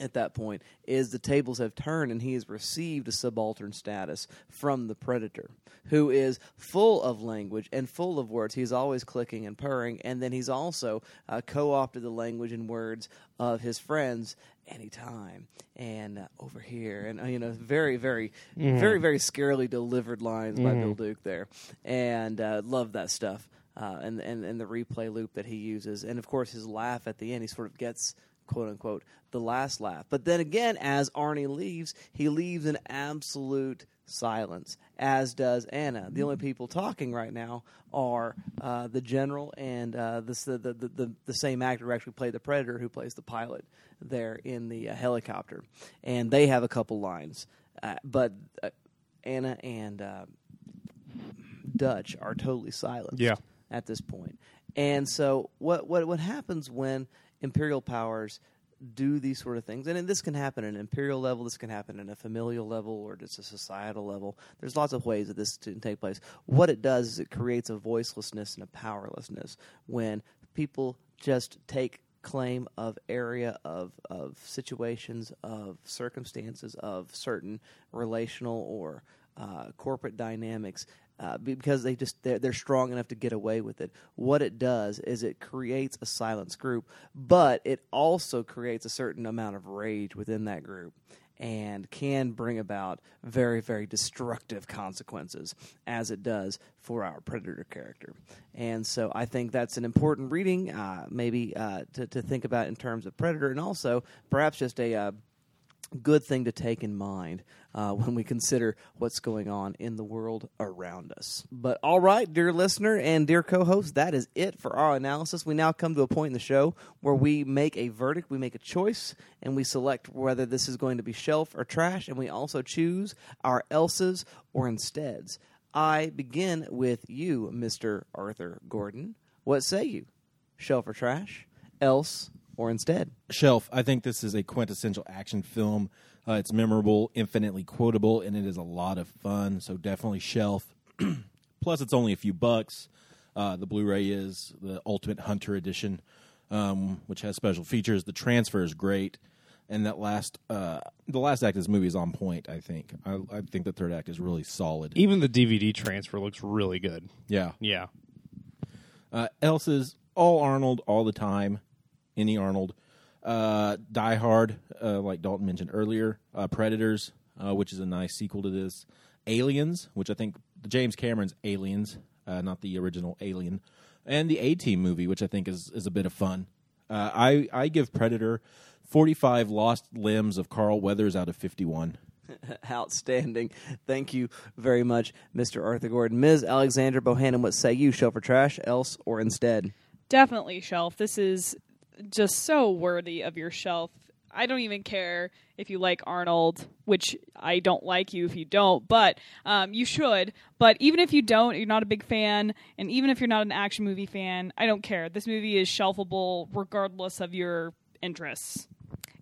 [SPEAKER 10] at that point is the tables have turned and he has received a subaltern status from the predator who is full of language and full of words he's always clicking and purring and then he's also uh, co-opted the language and words of his friends anytime and uh, over here and uh, you know very very
[SPEAKER 16] Mhm.
[SPEAKER 10] very very scarily delivered lines by
[SPEAKER 16] Mhm.
[SPEAKER 10] bill duke there and uh, love that stuff uh, and, and and the replay loop that he uses and of course his laugh at the end he sort of gets quote unquote the last laugh. But then again, as Arnie leaves, he leaves in absolute silence, as does Anna. The only people talking right now are uh, the general and uh, this, the, the, the, the same actor who actually played the Predator, who plays the pilot there in the uh, helicopter. And they have a couple lines. Uh, but uh, Anna and uh, Dutch are totally silent
[SPEAKER 12] Yeah.
[SPEAKER 10] at this point. And so what what what happens when imperial powers do these sort of things? And this can happen at an imperial level, this can happen at a familial level, or just a societal level. There's lots of ways that this can take place. What it does is it creates a voicelessness and a powerlessness when people just take claim of area of of situations of circumstances of certain relational or uh, corporate dynamics uh, because they just they're, they're strong enough to get away with it. What it does is it creates a silence group, but it also creates a certain amount of rage within that group and can bring about very very destructive consequences as it does for our predator character. And so I think that's an important reading, uh, maybe uh, to to think about in terms of predator, and also perhaps just a uh, good thing to take in mind uh, when we consider what's going on in the world around us. But all right, dear listener and dear co host, that is it for our analysis. We now come to a point in the show where we make a verdict, we make a choice, and we select whether this is going to be shelf or trash, and we also choose our else's or insteads. I begin with you, Mr. Arthur Gordon. What say you? Shelf or trash? Else or instead?
[SPEAKER 13] Shelf. I think this is a quintessential action film. Uh, it's memorable, infinitely quotable, and it is a lot of fun. So definitely Shelf. Plus, it's only a few bucks. Uh, the Blu-ray is the Ultimate Hunter Edition, um, which has special features. The transfer is great, and that last uh, the last act of this movie is on point. I think. I, I think the third act is really solid.
[SPEAKER 12] Even the DVD transfer looks really good.
[SPEAKER 13] Yeah.
[SPEAKER 12] Yeah.
[SPEAKER 13] Uh, Elsa's all Arnold all the time. Any Arnold. Uh, Die Hard, uh, like Dalton mentioned earlier. Uh, Predators, uh, which is a nice sequel to this. Aliens, which I think the James Cameron's Aliens, uh, not the original Alien, and the A Team movie, which I think is is a bit of fun. Uh, I I give Predator forty five lost limbs of Carl Weathers out of fifty one.
[SPEAKER 10] Outstanding. Thank you very much, Mr. Arthur Gordon. Ms. Alexandra Bohannon, what say you? Shelf or trash, else or instead?
[SPEAKER 11] Definitely shelf. This is just so worthy of your shelf. I don't even care if you like Arnold, which I don't like you if you don't, but um, you should. But even if you don't, you're not a big fan, and even if you're not an action movie fan, I don't care. This movie is shelfable regardless of your interests.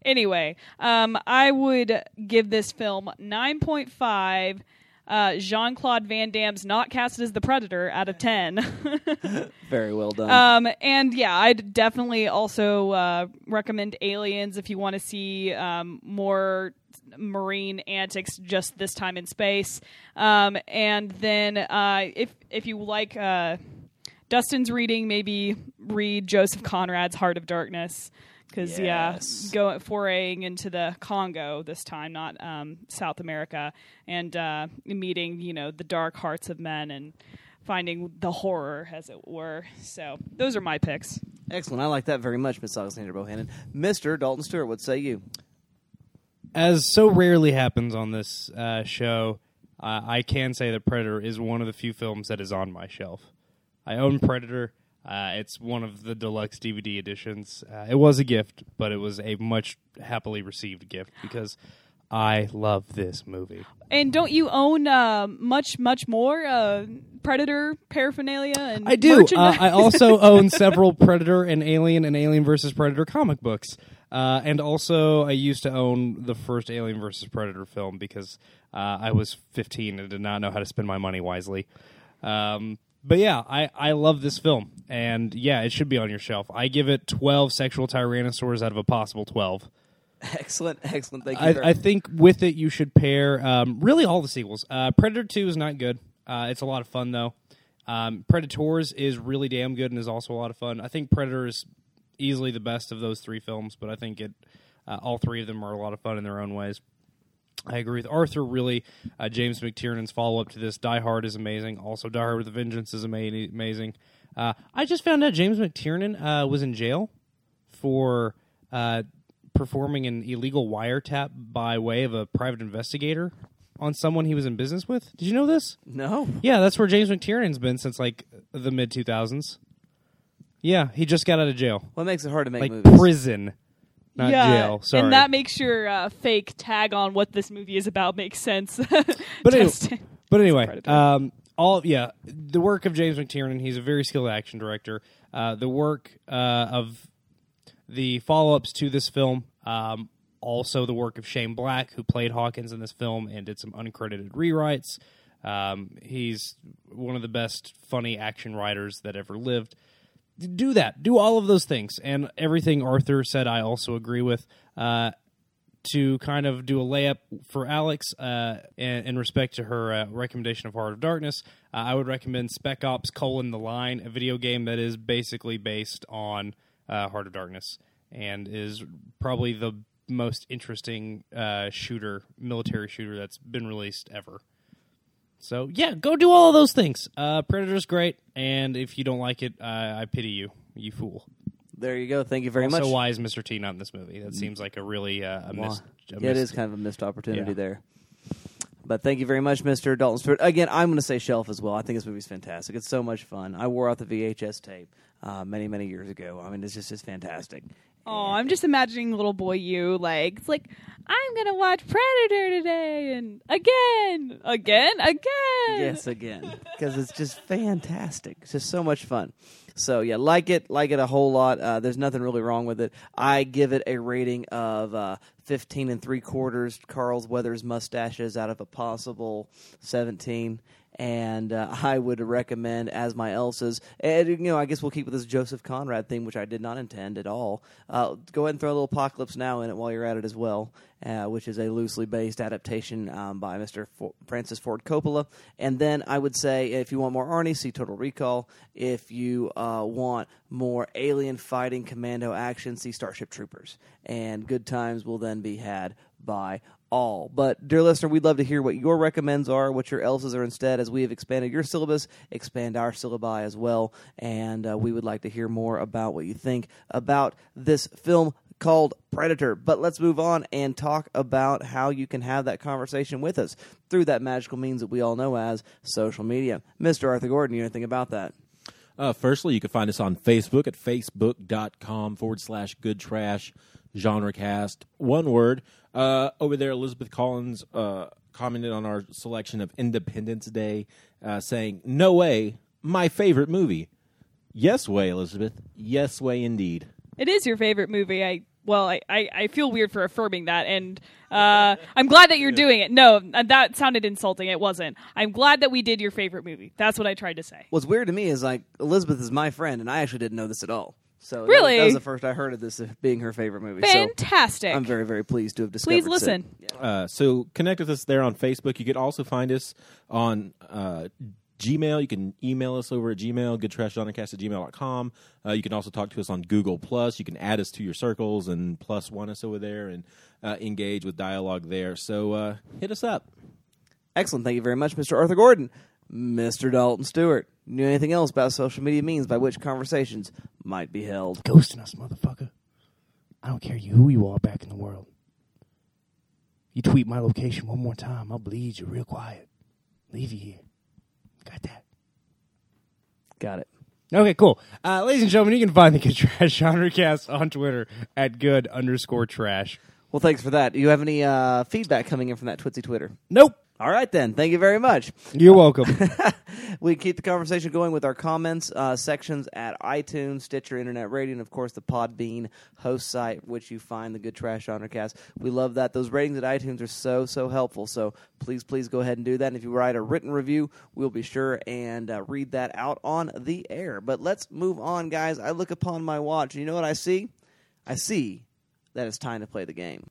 [SPEAKER 11] Anyway, um, I would give this film 9.5 uh, Jean Claude Van Damme's not casted as the Predator out of 10.
[SPEAKER 10] Very well done.
[SPEAKER 11] Um, and yeah, I'd definitely also uh, recommend Aliens if you want to see um, more marine antics just this time in space. Um, and then uh, if if you like uh, Dustin's reading, maybe read Joseph Conrad's Heart of Darkness. Because
[SPEAKER 10] Yes.
[SPEAKER 11] yeah, go foraying into the Congo this time, not um, South America, and uh, meeting you know the dark hearts of men and finding the horror, as it were. So those are my picks.
[SPEAKER 10] Excellent. I like that very much, Miss Alexander Bohannon. Mr. Dalton Stewart, what say you?
[SPEAKER 12] As so rarely happens on this uh, show, uh, I can say that Predator is one of the few films that is on my shelf. I own Predator. Uh, it's one of the deluxe DVD editions. Uh, it was a gift, but it was a much happily received gift because I love this movie.
[SPEAKER 11] And don't you own uh, much, much more uh, Predator paraphernalia and
[SPEAKER 12] I do. Uh. I also own several Predator and Alien and Alien versus Predator comic books. Uh, and also, I used to own the first Alien versus Predator film because uh, I was 15 and did not know how to spend my money wisely. Um, but yeah, I, I love this film. And yeah, it should be on your shelf. I give it 12 sexual tyrannosaurs out of a possible 12.
[SPEAKER 10] Excellent, excellent. Thank you.
[SPEAKER 12] I, I think with it you should pair um, really all the sequels. Uh, Predator Two is not good. Uh, it's a lot of fun though. Um, Predators is really damn good and is also a lot of fun. I think Predator is easily the best of those three films, but I think it uh, all three of them are a lot of fun in their own ways. I agree with Arthur. Really, uh, James McTiernan's follow up to this, Die Hard, is amazing. Also, Die Hard with a Vengeance is ama- amazing. Uh, I just found out James McTiernan uh, was in jail for uh, performing an illegal wiretap by way of a private investigator on someone he was in business with. Did you know this?
[SPEAKER 10] No.
[SPEAKER 12] Yeah, that's where James McTiernan's been since like the mid 2000s. Yeah, he just got out of jail.
[SPEAKER 10] What makes it hard to make
[SPEAKER 12] like
[SPEAKER 10] movies?
[SPEAKER 12] prison, not
[SPEAKER 11] yeah,
[SPEAKER 12] jail. Sorry.
[SPEAKER 11] and that makes your uh, fake tag on what this movie is about make sense.
[SPEAKER 12] but anyway, but anyway, um, all yeah, the work of James McTiernan. He's a very skilled action director. Uh, the work uh, of the follow-ups to this film, um, also the work of Shane Black, who played Hawkins in this film and did some uncredited rewrites. Um, he's one of the best funny action writers that ever lived. Do that. Do all of those things, and everything Arthur said, I also agree with. Uh, to kind of do a layup for Alex uh, in, in respect to her uh, recommendation of Heart of Darkness, uh, I would recommend Spec Ops: colon the Line, a video game that is basically based on uh, Heart of Darkness and is probably the most interesting uh, shooter, military shooter that's been released ever. So yeah, go do all of those things. Uh, Predator's great, and if you don't like it, uh, I pity you, you fool.
[SPEAKER 10] There you go. Thank you very
[SPEAKER 12] also,
[SPEAKER 10] much.
[SPEAKER 12] So why is Mr. T not in this movie? That seems like a really uh, a
[SPEAKER 10] Wow.
[SPEAKER 12] missed. a
[SPEAKER 10] yeah, it
[SPEAKER 12] missed-
[SPEAKER 10] is kind of a missed opportunity
[SPEAKER 12] Yeah.
[SPEAKER 10] there. But thank you very much, Mr. Dalton Stewart. Again, I'm going to say Shelf as well. I think this movie's fantastic. It's so much fun. I wore out the VHS tape uh, many, many years ago. I mean, it's just, just fantastic.
[SPEAKER 11] Oh, I'm just imagining little boy you like it's like I'm gonna watch Predator today and again, again, again.
[SPEAKER 10] Yes, again, because it's just fantastic. It's just so much fun. So yeah, like it, like it a whole lot. Uh, there's nothing really wrong with it. I give it a rating of uh, 15 and three quarters. Carl's Weathers mustaches out of a possible 17. And uh, I would recommend as my else's. And you know, I guess we'll keep with this Joseph Conrad theme, which I did not intend at all. Uh, go ahead and throw a little Apocalypse Now in it while you're at it as well, uh, which is a loosely based adaptation um, by Mr. For- Francis Ford Coppola. And then I would say, if you want more Arnie, see Total Recall. If you uh, want more alien fighting commando action, see Starship Troopers. And good times will then be had by all. But, dear listener, we'd love to hear what your recommends are, what your else's are instead, as we have expanded your syllabus, expand our syllabi as well. And uh, we would like to hear more about what you think about this film called Predator. But let's move on and talk about how you can have that conversation with us through that magical means that we all know as social media. Mr. Arthur Gordon, you know anything about that?
[SPEAKER 13] Uh, firstly, you can find us on Facebook at facebook.com forward slash good trash genre cast. One word. Uh, over there, Elizabeth Collins uh, commented on our selection of Independence Day, uh, saying, No way, my favorite movie. Yes, way, Elizabeth. Yes, way indeed.
[SPEAKER 11] It is your favorite movie. I well, I, I, I feel weird for affirming that, and uh, I'm glad that you're doing it. No, uh, that sounded insulting. It wasn't. I'm glad that we did your favorite movie. That's what I tried to say.
[SPEAKER 10] What's weird to me is like Elizabeth is my friend, and I actually didn't know this at all. So that-
[SPEAKER 11] Really?
[SPEAKER 10] that, was the first I heard of this being her favorite movie. So
[SPEAKER 11] Fantastic.
[SPEAKER 10] I'm very very pleased to have discovered.
[SPEAKER 11] Please
[SPEAKER 10] Sid.
[SPEAKER 11] listen.
[SPEAKER 13] Uh, so connect with us there on Facebook. You can also find us on uh, Gmail. You can email us over at Gmail, goodtrashgenrecast at gmail.com. Uh, you can also talk to us on Google Plus. You can add us to your circles and plus one us over there and uh, engage with dialogue there. So uh, hit us up.
[SPEAKER 10] Excellent. Thank you very much, Mr. Arthur Gordon. Mr. Dalton Stewart. Knew anything else about social media means by which conversations might be held?
[SPEAKER 12] Ghosting us, motherfucker. I don't care you who you are back in the world. You tweet my location one more time, I'll bleed you real quiet. Leave you here. Got that.
[SPEAKER 10] Got it.
[SPEAKER 12] Okay, cool. Uh, ladies and gentlemen, you can find the Good Trash Genre Cast on Twitter at good underscore trash.
[SPEAKER 10] Well, thanks for that. Do you have any uh, feedback coming in from that Twitsy Twitter?
[SPEAKER 12] Nope.
[SPEAKER 10] All right, then. Thank you very much.
[SPEAKER 12] You're welcome.
[SPEAKER 10] we keep the conversation going with our comments uh, sections at iTunes, Stitcher, Internet Radio, and of course the Podbean host site, which you find the Good Trash Genrecast. We love that. Those ratings at iTunes are so so helpful. So please please go ahead and do that. And if you write a written review, we'll be sure and uh, read that out on the air. But let's move on, guys. I look upon my watch, and you know what I see? I see that it's time to play the game.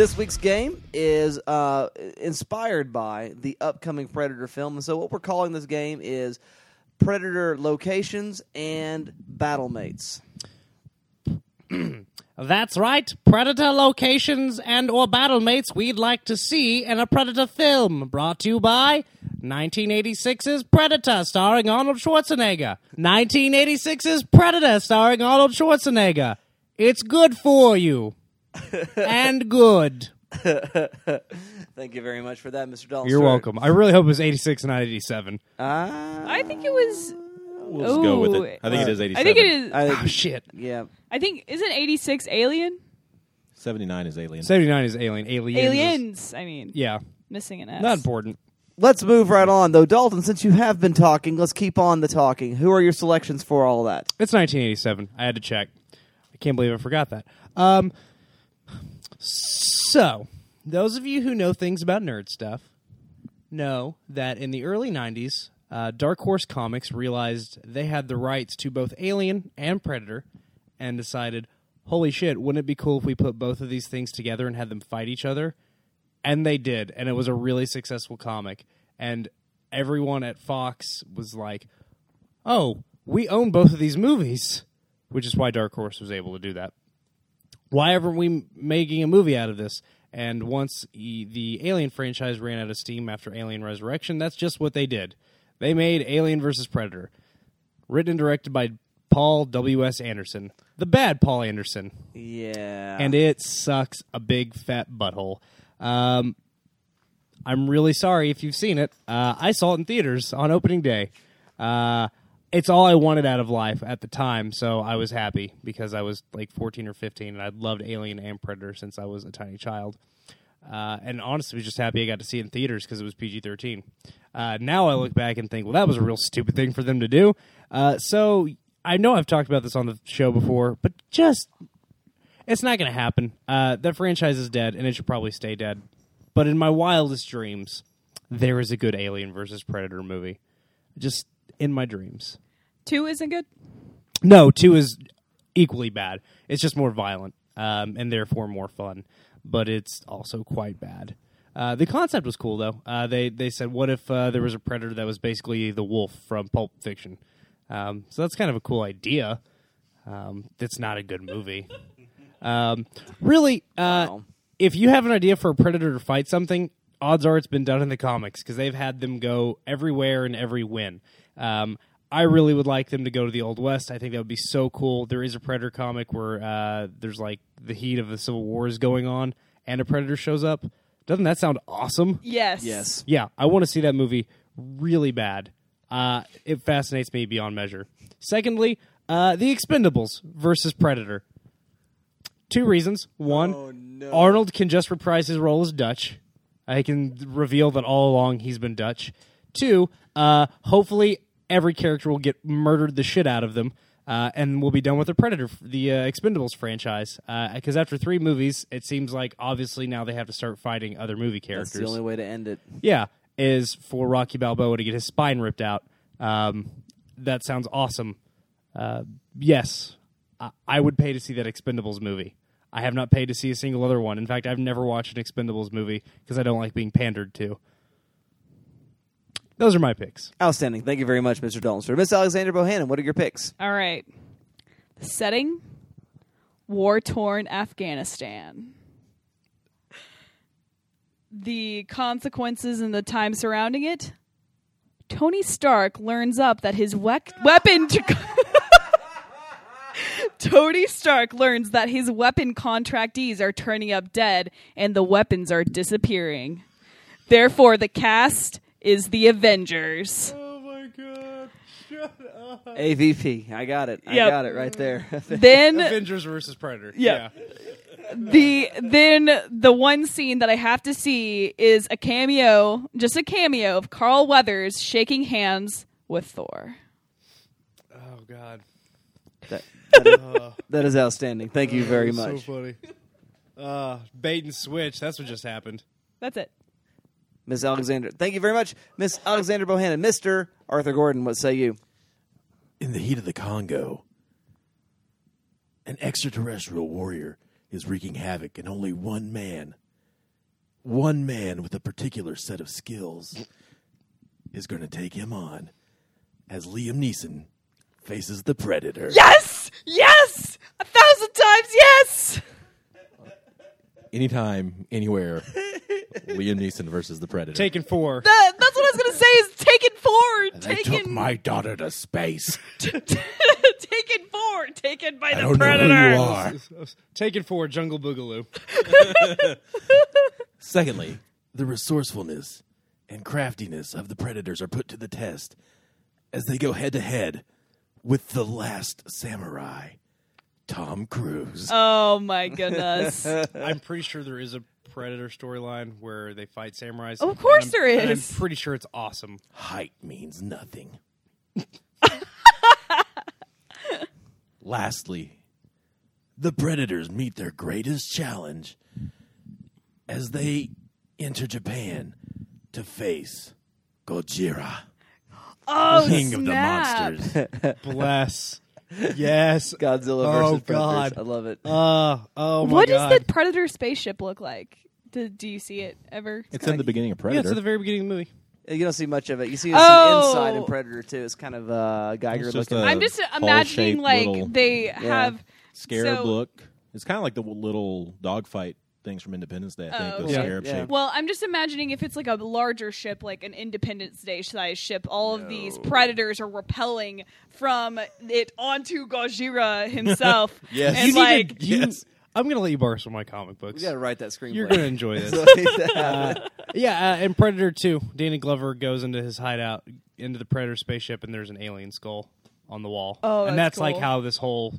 [SPEAKER 10] This week's game is uh, inspired by the upcoming Predator film. And so, what we're calling this game is Predator Locations and Battlemates.
[SPEAKER 12] That's right. Predator locations and or battlemates we'd like to see in a Predator film. Brought to you by 1986's Predator starring Arnold Schwarzenegger. 1986's Predator starring Arnold Schwarzenegger. It's good for you. And good.
[SPEAKER 10] Thank you very much for that, Mr. Dalton.
[SPEAKER 12] You're welcome. I really hope it was 86 and not 87.
[SPEAKER 10] Uh,
[SPEAKER 11] I think it was.
[SPEAKER 13] We'll just go with it. I think it is 87.
[SPEAKER 11] I think it is.
[SPEAKER 10] I think,
[SPEAKER 12] Oh, shit.
[SPEAKER 10] yeah.
[SPEAKER 11] I think isn't eighty six Alien?
[SPEAKER 13] 79 is Alien.
[SPEAKER 12] 79 is Alien. Aliens. is-
[SPEAKER 11] Aliens. I mean,
[SPEAKER 12] Yeah.
[SPEAKER 11] missing an S.
[SPEAKER 12] Not important.
[SPEAKER 10] Let's move right on, though. Dalton, since you have been talking, let's keep on the talking. Who are your selections for all of that?
[SPEAKER 12] It's 1987. I had to check. I can't believe I forgot that. Um, so, those of you who know things about nerd stuff know that in the early 90s, uh, Dark Horse Comics realized they had the rights to both Alien and Predator and decided, holy shit, wouldn't it be cool if we put both of these things together and had them fight each other? And they did, and it was a really successful comic. And everyone at Fox was like, oh, we own both of these movies, which is why Dark Horse was able to do that. Why aren't we making a movie out of this? And once e- the Alien franchise ran out of steam after Alien Resurrection, that's just what they did. They made Alien versus Predator, written and directed by Paul W.S. Anderson, the bad Paul Anderson
[SPEAKER 10] Yeah.
[SPEAKER 12] and it sucks a big fat butthole. Um, I'm really sorry if you've seen it. Uh, I saw it in theaters on opening day. Uh, it's all I wanted out of life at the time, so I was happy because I was like 14 or 15, and I'd loved Alien and Predator since I was a tiny child. Uh, and honestly, was just happy I got to see it in theaters because it was PG 13. Uh, now I look back and think, well, that was a real stupid thing for them to do. Uh, so I know I've talked about this on the show before, but just it's not going to happen. Uh, that franchise is dead, and it should probably stay dead. But in my wildest dreams, there is a good Alien versus Predator movie. Just in my dreams.
[SPEAKER 11] Two isn't good.
[SPEAKER 12] No, two is equally bad. It's just more violent um, and therefore more fun, but it's also quite bad. Uh, the concept was cool though. Uh, they they said, what if uh, there was a predator that was basically the wolf from Pulp Fiction? Um, so that's kind of a cool idea. Um, it's not a good movie. Um, really, uh, if you have an idea for a predator to fight something, odds are it's been done in the comics because they've had them go everywhere and every win. Um, I really would like them to go to the Old West. I think that would be so cool. There is a Predator comic where uh, there's like the heat of the Civil War is going on, and a Predator shows up. Doesn't that sound awesome?
[SPEAKER 11] Yes.
[SPEAKER 10] Yes.
[SPEAKER 12] Yeah, I want to see that movie really bad. Uh, it fascinates me beyond measure. Secondly, uh, The Expendables versus Predator. Two reasons. One, Arnold can just reprise his role as Dutch. I can reveal that all along he's been Dutch. Two, uh, hopefully every character will get murdered the shit out of them. Uh, and we'll be done with the Predator, the uh, Expendables franchise. Because after three movies, it seems like obviously now they have to start fighting other movie characters.
[SPEAKER 10] That's the only way to end it.
[SPEAKER 12] Yeah, is for Rocky Balboa to get his spine ripped out. Um, that sounds awesome. Uh, yes, I-, I would pay to see that Expendables movie. I have not paid to see a single other one. In fact, I've never watched an Expendables movie because I don't like being pandered to. Those are my picks.
[SPEAKER 10] Outstanding. Thank you very much, Mr. Dalton. Miss Alexander Bohannon, what are your picks?
[SPEAKER 11] All right. The setting war torn Afghanistan. The consequences and the time surrounding it. Tony Stark learns up that his wec- weapon. Tony Stark learns that his weapon contractees are turning up dead and the weapons are disappearing. Therefore, the cast is the Avengers.
[SPEAKER 12] Oh my god! Shut up.
[SPEAKER 10] AVP. I got it. I got it right there.
[SPEAKER 11] Then
[SPEAKER 12] Avengers versus Predator.
[SPEAKER 11] Yeah. the then the one scene that I have to see is a cameo, just a cameo of Carl Weathers shaking hands with Thor.
[SPEAKER 12] Oh god.
[SPEAKER 10] That, that is, that is outstanding. Thank you very much.
[SPEAKER 12] So
[SPEAKER 10] much.
[SPEAKER 12] funny. Uh, bait and switch. That's what just happened.
[SPEAKER 11] That's it.
[SPEAKER 10] Miss Alexander. Thank you very much, Miss Alexander Bohannon. Mr. Arthur Gordon, what say you?
[SPEAKER 14] In the heat of the Congo, an extraterrestrial warrior is wreaking havoc, and only one man, one man with a particular set of skills, is going to take him on as Liam Neeson faces the Predator.
[SPEAKER 11] Yes! Yes! A thousand times yes!
[SPEAKER 13] Anytime, anywhere. Liam Neeson versus the Predator.
[SPEAKER 12] Taken four.
[SPEAKER 11] That, that's what I was gonna say is taken four.
[SPEAKER 14] They
[SPEAKER 11] Taken
[SPEAKER 14] took my daughter to space.
[SPEAKER 11] taken four. Taken by
[SPEAKER 14] I
[SPEAKER 11] the
[SPEAKER 14] don't know who
[SPEAKER 11] predator.
[SPEAKER 14] you are.
[SPEAKER 12] Taken four. Jungle Boogaloo.
[SPEAKER 14] Secondly, the resourcefulness and craftiness of the Predators are put to the test as they go head to head with the last samurai, Tom Cruise.
[SPEAKER 11] Oh my goodness.
[SPEAKER 12] I'm pretty sure there is a Predator storyline where they fight samurais.
[SPEAKER 11] Of course
[SPEAKER 12] And
[SPEAKER 11] there
[SPEAKER 12] I'm- and. I'm pretty sure it's awesome.
[SPEAKER 14] Height means nothing. Lastly, the Predators meet their greatest challenge as they enter Japan to face Gojira,
[SPEAKER 11] Oh,
[SPEAKER 14] king of the monsters.
[SPEAKER 12] Bless. Yes.
[SPEAKER 10] Godzilla
[SPEAKER 12] oh,
[SPEAKER 10] versus Predators.
[SPEAKER 12] God.
[SPEAKER 10] I love it.
[SPEAKER 12] Uh, oh my
[SPEAKER 11] What does the Predator spaceship look like? Do, do you see it ever?
[SPEAKER 13] It's in the beginning of
[SPEAKER 12] yeah,
[SPEAKER 13] Predator.
[SPEAKER 12] it's at the very beginning of the movie.
[SPEAKER 10] You don't see much of it. You see
[SPEAKER 11] Oh.
[SPEAKER 10] some inside in Predator too. It's kind of uh, Giger
[SPEAKER 13] It's just
[SPEAKER 10] looking.
[SPEAKER 13] a
[SPEAKER 11] I'm just
[SPEAKER 13] hole-shaped
[SPEAKER 11] imagining like
[SPEAKER 13] little-
[SPEAKER 11] they have
[SPEAKER 13] Scarab
[SPEAKER 11] so-
[SPEAKER 13] look. It's kind of like the w- little dogfight things from Independence Day. I think
[SPEAKER 11] Oh,
[SPEAKER 13] those
[SPEAKER 11] okay.
[SPEAKER 13] scarab
[SPEAKER 10] Yeah.
[SPEAKER 13] shaped.
[SPEAKER 11] Well, I'm just imagining if it's like a larger ship, like an Independence Day size ship, all of these predators are repelling from it onto Gojira himself.
[SPEAKER 13] Yes.
[SPEAKER 11] and
[SPEAKER 13] You need
[SPEAKER 11] like
[SPEAKER 12] You,
[SPEAKER 13] Yes.
[SPEAKER 12] I'm gonna let you borrow some of my comic books.
[SPEAKER 10] We got to write that screenplay.
[SPEAKER 12] You're gonna enjoy this. Uh, yeah, uh, in Predator 2, Danny Glover goes into his hideout, into the Predator spaceship, and there's an alien skull on the wall.
[SPEAKER 11] Oh,
[SPEAKER 12] and
[SPEAKER 11] that's
[SPEAKER 12] that's like how this whole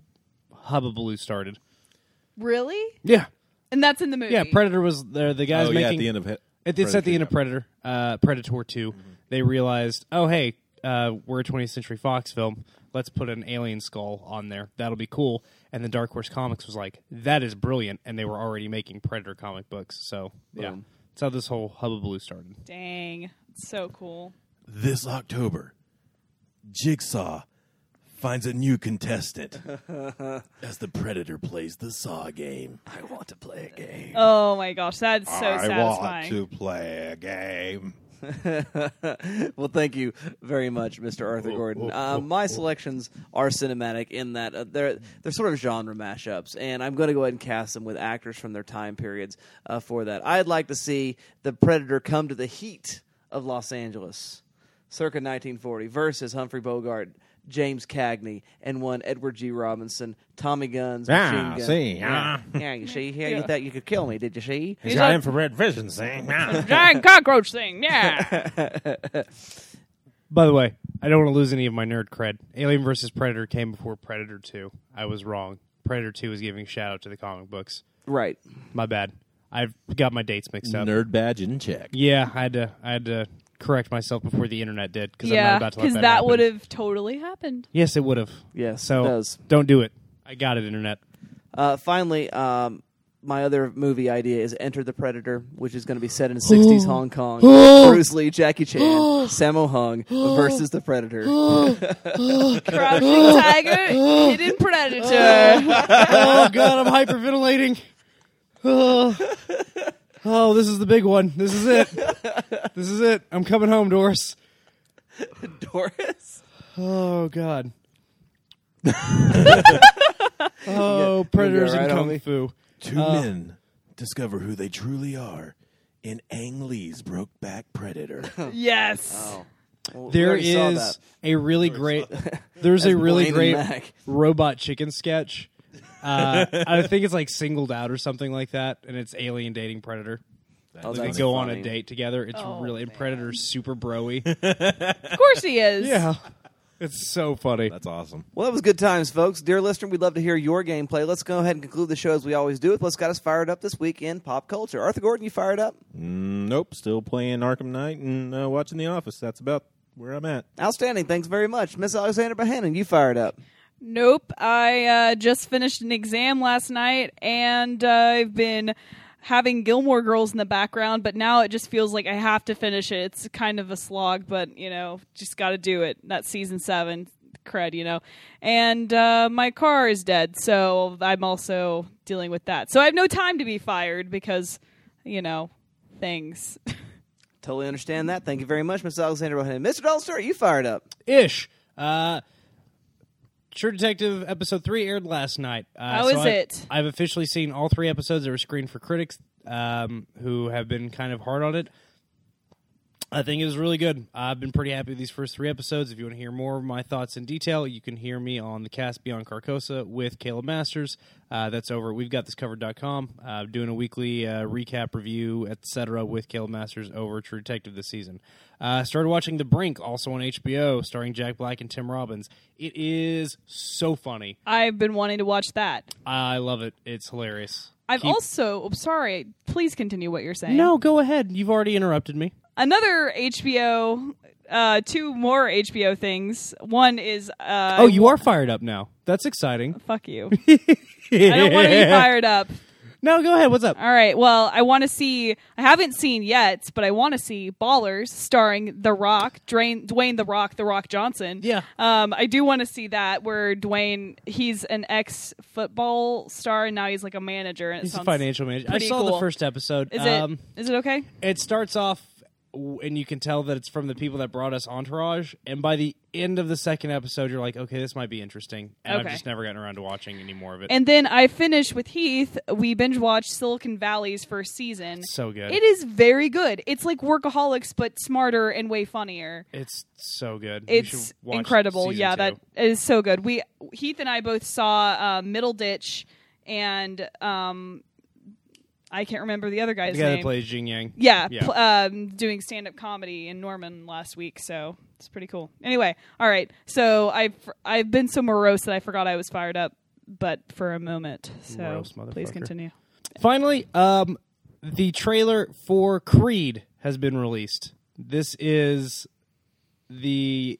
[SPEAKER 12] hubbubaloo started.
[SPEAKER 11] really,
[SPEAKER 12] Yeah,
[SPEAKER 11] and that's in the movie.
[SPEAKER 12] yeah. Predator was there. The guys
[SPEAKER 13] oh,
[SPEAKER 12] making
[SPEAKER 13] yeah, at the end of it.
[SPEAKER 12] It, it's at the end of Predator, uh, Predator 2. They realized, oh, hey, uh, we're a 20th Century Fox film. Let's put an alien skull on there. That'll be cool. And then Dark Horse Comics was like, that is brilliant. And they were already making Predator comic books. So, yeah.
[SPEAKER 10] Boom.
[SPEAKER 12] That's how this whole hubbubaloo started.
[SPEAKER 11] Dang, it's so cool.
[SPEAKER 14] This October, Jigsaw finds a new contestant as the Predator plays the Saw game.
[SPEAKER 10] I want to play a game.
[SPEAKER 11] Oh my gosh, that's so sad.
[SPEAKER 14] I
[SPEAKER 11] satisfying.
[SPEAKER 14] want to play a game.
[SPEAKER 10] well, thank you very much, Mr. Arthur Gordon. Uh, my selections are cinematic in that uh, they're they're sort of genre mashups, and I'm going to go ahead and cast them with actors from their time periods uh, for that. I'd like to see the Predator come to the heat of Los Angeles, circa 1940, versus Humphrey Bogart. James Cagney and one Edward G. Robinson, Tommy Guns,
[SPEAKER 13] Ah,
[SPEAKER 10] machine gun.
[SPEAKER 13] see,
[SPEAKER 10] yeah,
[SPEAKER 13] ah.
[SPEAKER 10] yeah, you see, yeah, you thought you could kill me, did you see?
[SPEAKER 13] He's got infrared vision, see?
[SPEAKER 11] Giant cockroach thing, yeah.
[SPEAKER 12] By the way, I don't want to lose any of my nerd cred. Alien vs. Predator came before Predator 2. I was wrong. Predator 2 is giving shout out to the comic books.
[SPEAKER 10] Right.
[SPEAKER 12] My bad. I've got my dates mixed up.
[SPEAKER 13] Nerd badge in check.
[SPEAKER 12] Yeah, I had to. I had to correct myself before the internet did because I'm not
[SPEAKER 11] yeah,
[SPEAKER 12] about to let that,
[SPEAKER 11] that
[SPEAKER 12] happen.
[SPEAKER 11] would have totally happened.
[SPEAKER 12] Yes, it would have.
[SPEAKER 10] Yes,
[SPEAKER 12] So
[SPEAKER 10] it does.
[SPEAKER 12] don't do it. I got it, internet.
[SPEAKER 10] Uh, finally, um, my other movie idea is Enter the Predator, which is going to be set in 60s Hong Kong. Bruce Lee, Jackie Chan, Sammo Hung versus the Predator.
[SPEAKER 11] Crouching tiger, hidden predator.
[SPEAKER 12] oh god, I'm hyperventilating. Oh. oh, this is the big one. This is it. This is it. I'm coming home, Doris.
[SPEAKER 10] Doris?
[SPEAKER 12] Oh god. oh, predators
[SPEAKER 10] right,
[SPEAKER 12] and kung
[SPEAKER 10] homie?
[SPEAKER 12] fu.
[SPEAKER 14] Two
[SPEAKER 12] Uh,
[SPEAKER 14] men discover who they truly are in Ang Lee's Brokeback Predator.
[SPEAKER 11] yes.
[SPEAKER 10] Well, we
[SPEAKER 12] There
[SPEAKER 10] already saw
[SPEAKER 12] is
[SPEAKER 10] that.
[SPEAKER 12] a really great. There's a really great robot chicken sketch. Uh, I think it's like singled out or something like that, and it's alien dating predator.
[SPEAKER 10] Oh,
[SPEAKER 12] they
[SPEAKER 10] that's
[SPEAKER 12] go on a
[SPEAKER 10] funny.
[SPEAKER 12] date together. It's
[SPEAKER 11] Oh,
[SPEAKER 12] really and Predator's super broy.
[SPEAKER 11] Of course he is.
[SPEAKER 12] yeah, it's so funny.
[SPEAKER 13] That's awesome.
[SPEAKER 10] Well, that was good times, folks. Dear listener, we'd love to hear your gameplay. Let's go ahead and conclude the show as we always do with what's got us fired up this week in pop culture. Arthur Gordon, you fired up?
[SPEAKER 13] Mm, nope, still playing Arkham Knight and uh, watching The Office. That's about where I'm at.
[SPEAKER 10] Outstanding. Thanks very much. Miss Alexander Bohannon, you fired up.
[SPEAKER 11] Nope. I uh, just finished an exam last night, and uh, I've been having Gilmore Girls in the background, but now it just feels like I have to finish it. It's kind of a slog, but you know, just got to do it. That's season seven cred, you know. And uh, my car is dead, so I'm also dealing with that. So I have no time to be fired because, you know, things.
[SPEAKER 10] Totally understand that. Thank you very much, Miss Alexander Bohannon. Mr. Dalton you fired up.
[SPEAKER 12] Ish. Uh, True Detective episode three aired last night. Uh,
[SPEAKER 11] How
[SPEAKER 12] so
[SPEAKER 11] is
[SPEAKER 12] I-
[SPEAKER 11] it?
[SPEAKER 12] I've officially seen all three episodes that were screened for critics um, who have been kind of hard on it. I think it was really good. I've been pretty happy with these first three episodes. If you want to hear more of my thoughts in detail, you can hear me on the cast Beyond Carcosa with Caleb Masters. Uh, that's over at we've got this covered.com. Uh, doing a weekly uh, recap review, etc., with Caleb Masters over True Detective this season. Uh, started watching The Brink, also on HBO, starring Jack Black and Tim Robbins. It is so funny.
[SPEAKER 11] I've been wanting to watch that.
[SPEAKER 12] I love it. It's hilarious.
[SPEAKER 11] I've
[SPEAKER 12] Keep-
[SPEAKER 11] also, I'm sorry, please continue what you're saying.
[SPEAKER 12] No, go ahead. You've already interrupted me.
[SPEAKER 11] Another HBO, uh, two more HBO things. One is uh,
[SPEAKER 12] oh, you are fired up now. That's exciting.
[SPEAKER 11] fuck you. I don't want to be fired up.
[SPEAKER 12] No, go ahead. What's up?
[SPEAKER 11] All right. Well, I want to see. I haven't seen yet, but I want to see Ballers, starring The Rock, Dwayne, Dwayne The Rock, The Rock Johnson.
[SPEAKER 12] Yeah.
[SPEAKER 11] Um, I do want to see that where Dwayne, he's an ex football star and now he's like a manager. And it
[SPEAKER 12] He's a financial manager. I saw the first episode.
[SPEAKER 11] Is
[SPEAKER 12] Um,
[SPEAKER 11] it? Is it okay?
[SPEAKER 12] It starts off, and you can tell that it's from the people that brought us Entourage. And by the end of the second episode, you're like, okay, this might be interesting. And I've just never gotten around to watching any more of it.
[SPEAKER 11] And then I finished with Heath. We binge watched Silicon Valley's first season.
[SPEAKER 12] So good.
[SPEAKER 11] It is very good. It's like Workaholics, but smarter and way funnier.
[SPEAKER 12] it's so good.
[SPEAKER 11] It's incredible. Yeah,
[SPEAKER 12] two.
[SPEAKER 11] that is so good. We Heath and I both saw uh, Middleditch, and um, I can't remember the other guy's
[SPEAKER 12] the guy
[SPEAKER 11] name.
[SPEAKER 12] that plays Jian Yang.
[SPEAKER 11] Yeah,
[SPEAKER 12] Yeah.
[SPEAKER 11] pl- um, doing stand up comedy in Norman last week, so it's pretty cool. Anyway, all right. So I've I've been so morose that I forgot I was fired up, but for a moment. So
[SPEAKER 12] Morose
[SPEAKER 11] please
[SPEAKER 12] motherfucker.
[SPEAKER 11] continue.
[SPEAKER 12] Finally, um, the trailer for Creed has been released. This is the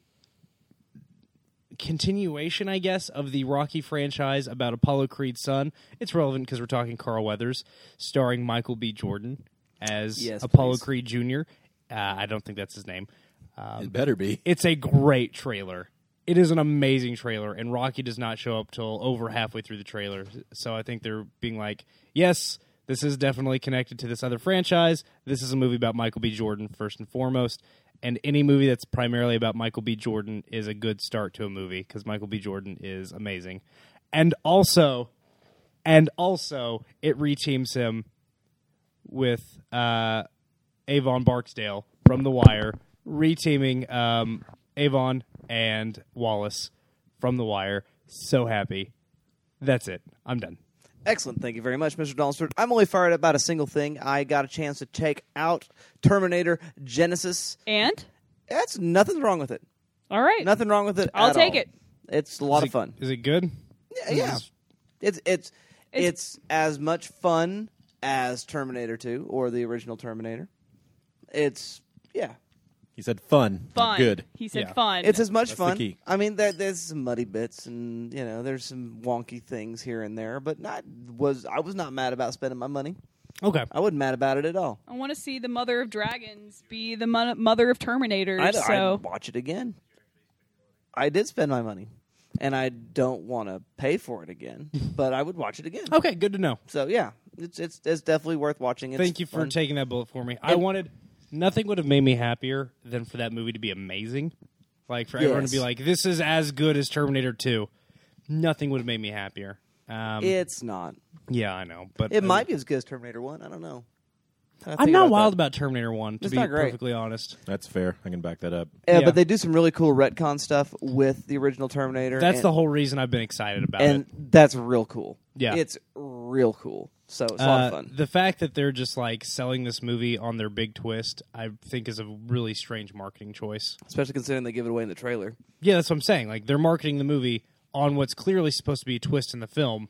[SPEAKER 12] continuation, I guess, of the Rocky franchise about Apollo Creed's son. It's relevant because we're talking Carl Weathers, starring Michael B. Jordan as
[SPEAKER 10] Yes,
[SPEAKER 12] Apollo
[SPEAKER 10] please.
[SPEAKER 12] Creed Jr. Uh, I don't think that's his name. Um,
[SPEAKER 14] it better be.
[SPEAKER 12] it's a great trailer. It is an amazing trailer, and Rocky does not show up till over halfway through the trailer. So I think they're being like, yes, this is definitely connected to this other franchise. This is a movie about Michael B. Jordan first and foremost, and any movie that's primarily about Michael B. Jordan is a good start to a movie because Michael B. Jordan is amazing, and also, and also, it reteams him with uh, Avon Barksdale from The Wire, reteaming um, Avon and Wallace from The Wire. So happy. That's it. I'm done.
[SPEAKER 10] Excellent. Thank you very much, Mr. Donaldson. I'm only fired up about a single thing. I got a chance to check out Terminator Genisys.
[SPEAKER 11] And
[SPEAKER 10] That's nothing wrong with it.
[SPEAKER 11] all right,
[SPEAKER 10] Nothing wrong with it.
[SPEAKER 11] I'll
[SPEAKER 10] at
[SPEAKER 11] take
[SPEAKER 10] all.
[SPEAKER 11] it.
[SPEAKER 10] It's a lot
[SPEAKER 12] Is
[SPEAKER 10] of
[SPEAKER 12] it-
[SPEAKER 10] fun.
[SPEAKER 12] Is it good?
[SPEAKER 10] Yeah, yeah. It's it's it's
[SPEAKER 11] It's-
[SPEAKER 10] as much fun as Terminator 2 or the original Terminator. It's yeah,
[SPEAKER 13] He said fun,
[SPEAKER 11] Fun.
[SPEAKER 13] good.
[SPEAKER 11] He said
[SPEAKER 12] Yeah.
[SPEAKER 11] fun.
[SPEAKER 10] it's as much
[SPEAKER 13] That's the
[SPEAKER 10] fun.
[SPEAKER 13] key.
[SPEAKER 10] I mean, there, there's some muddy bits and you know there's some wonky things here and there, but not was I was not mad about spending my money.
[SPEAKER 12] Okay.
[SPEAKER 10] I wasn't mad about it at all.
[SPEAKER 11] I want to see the mother of dragons be the mo- mother of Terminators.
[SPEAKER 10] I'd,
[SPEAKER 11] so
[SPEAKER 10] I'd watch it again. I did spend my money, and I don't want to pay for it again, but I would watch it again.
[SPEAKER 12] Okay, good to know.
[SPEAKER 10] So yeah, it's it's, it's definitely worth watching. It's
[SPEAKER 12] Thank you for
[SPEAKER 10] fun.
[SPEAKER 12] taking that bullet for me. I wanted nothing would have made me happier than for that movie to be amazing. Like for everyone to be like, "This is as good as Terminator 2." Nothing would have made me happier. Um,
[SPEAKER 10] It's not.
[SPEAKER 12] yeah, I know, but
[SPEAKER 10] It
[SPEAKER 12] uh,
[SPEAKER 10] might be as good as Terminator One. I don't know. I
[SPEAKER 12] I'm
[SPEAKER 10] think
[SPEAKER 12] not
[SPEAKER 10] about
[SPEAKER 12] wild
[SPEAKER 10] that.
[SPEAKER 12] about Terminator 1 to
[SPEAKER 10] It's
[SPEAKER 12] be
[SPEAKER 10] not great.
[SPEAKER 12] perfectly honest.
[SPEAKER 13] That's fair. I can back that up.
[SPEAKER 10] Yeah,
[SPEAKER 12] Yeah.
[SPEAKER 10] but they do some really cool retcon stuff with the original Terminator.
[SPEAKER 12] That's
[SPEAKER 10] and,
[SPEAKER 12] the whole reason I've been excited about it.
[SPEAKER 10] and that's real cool.
[SPEAKER 12] Yeah.
[SPEAKER 10] it's real cool. So it's a lot of
[SPEAKER 12] Uh,
[SPEAKER 10] fun.
[SPEAKER 12] The fact that they're just like selling this movie on their big twist, I think is a really strange marketing choice.
[SPEAKER 10] Especially considering they give it away in the trailer.
[SPEAKER 12] Yeah, that's what I'm saying. Like they're marketing the movie on what's clearly supposed to be a twist in the film,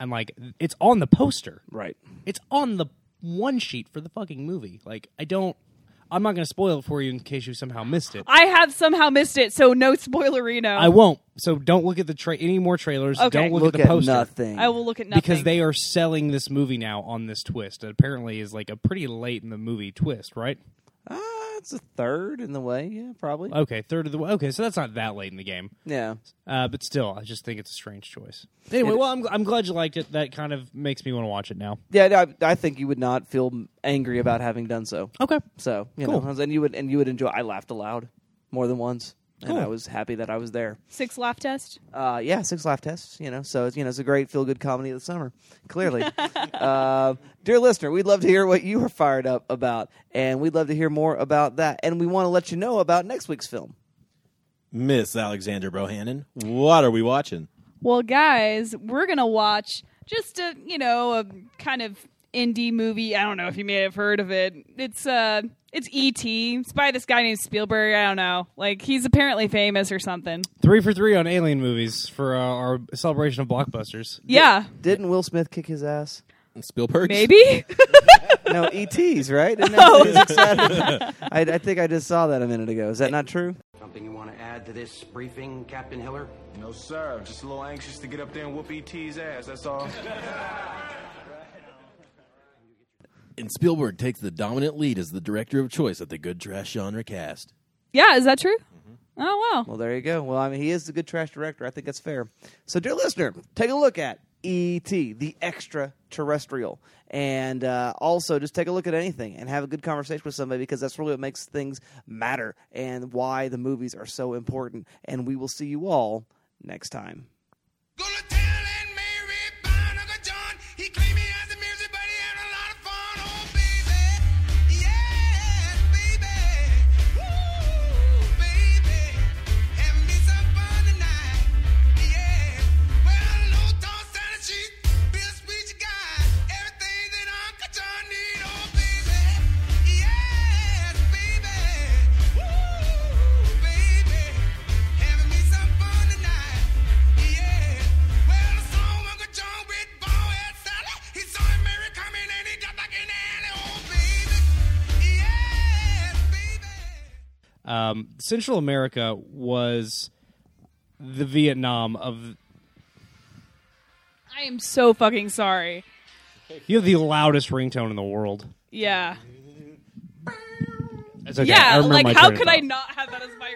[SPEAKER 12] and like it's on the poster.
[SPEAKER 10] Right.
[SPEAKER 12] It's on the one sheet for the fucking movie. Like I don't. I'm not going to spoil it for you in case you somehow missed it.
[SPEAKER 11] I have somehow missed it, so no spoilerino.
[SPEAKER 12] I won't. So don't look at the tra- any more trailers.
[SPEAKER 11] Okay.
[SPEAKER 12] Don't look,
[SPEAKER 10] Look
[SPEAKER 12] at the
[SPEAKER 10] at
[SPEAKER 12] poster.
[SPEAKER 10] nothing.
[SPEAKER 11] I will look at nothing
[SPEAKER 12] Because they are selling this movie now on this twist. It apparently is like a pretty late in the movie twist, right?
[SPEAKER 10] Uh, it's a third in the way. Yeah, probably.
[SPEAKER 12] Okay, third of the way. Okay, so that's not that late in the game.
[SPEAKER 10] yeah.
[SPEAKER 12] Uh, but still, I just think it's a strange choice. Anyway, well, I'm, I'm glad you liked it. That kind of makes me want to watch it now.
[SPEAKER 10] Yeah, I, I think you would not feel angry about having done so.
[SPEAKER 12] Okay.
[SPEAKER 10] So you
[SPEAKER 12] Cool.
[SPEAKER 10] know, and you would and you would enjoy. I laughed aloud more than once, and
[SPEAKER 12] Cool.
[SPEAKER 10] I was happy that I was there.
[SPEAKER 11] Six laugh test.
[SPEAKER 10] Uh, yeah, six laugh tests. You know, so it's you know it's a great feel good comedy of the summer. Clearly, uh, dear listener, we'd love to hear what you are fired up about, and we'd love to hear more about that. And we want to let you know about next week's film.
[SPEAKER 13] Miss Alexander Brohannon, what are we watching?
[SPEAKER 11] Well, guys, we're gonna watch just a you know a kind of indie movie. I don't know if you may have heard of it. It's uh it's E.T. It's by this guy named Spielberg. I don't know. Like he's apparently famous or something.
[SPEAKER 12] Three for three on Alien movies for uh, our celebration of blockbusters.
[SPEAKER 11] Yeah,
[SPEAKER 10] Didn't Will Smith kick his ass?
[SPEAKER 13] Spielberg?
[SPEAKER 11] maybe.
[SPEAKER 10] No, ET's right. Isn't that what he's excited? I, I think I just saw that a minute ago. Is that not true?
[SPEAKER 16] Something you want to add to this briefing, Captain Hiller?
[SPEAKER 17] No, sir. I'm just a little anxious to get up there and whoop ET's ass, that's all.
[SPEAKER 14] And Spielberg takes the dominant lead as the director of choice at the Good Trash Genre Cast.
[SPEAKER 11] yeah, is that true? Oh wow.
[SPEAKER 10] Well, there you go. Well, I mean, he is the good trash director. I think that's fair. So, dear listener, take a look at E.T., the extraterrestrial. And uh, also, just take a look at anything and have a good conversation with somebody because that's really what makes things matter and why the movies are so important. And we will see you all next time.
[SPEAKER 12] Central America was the Vietnam of.
[SPEAKER 11] I am so fucking sorry.
[SPEAKER 12] You have the loudest ringtone in the world.
[SPEAKER 11] Yeah.
[SPEAKER 12] Okay. I
[SPEAKER 11] Yeah,
[SPEAKER 12] remember
[SPEAKER 11] like
[SPEAKER 12] my
[SPEAKER 11] how could I not have that as my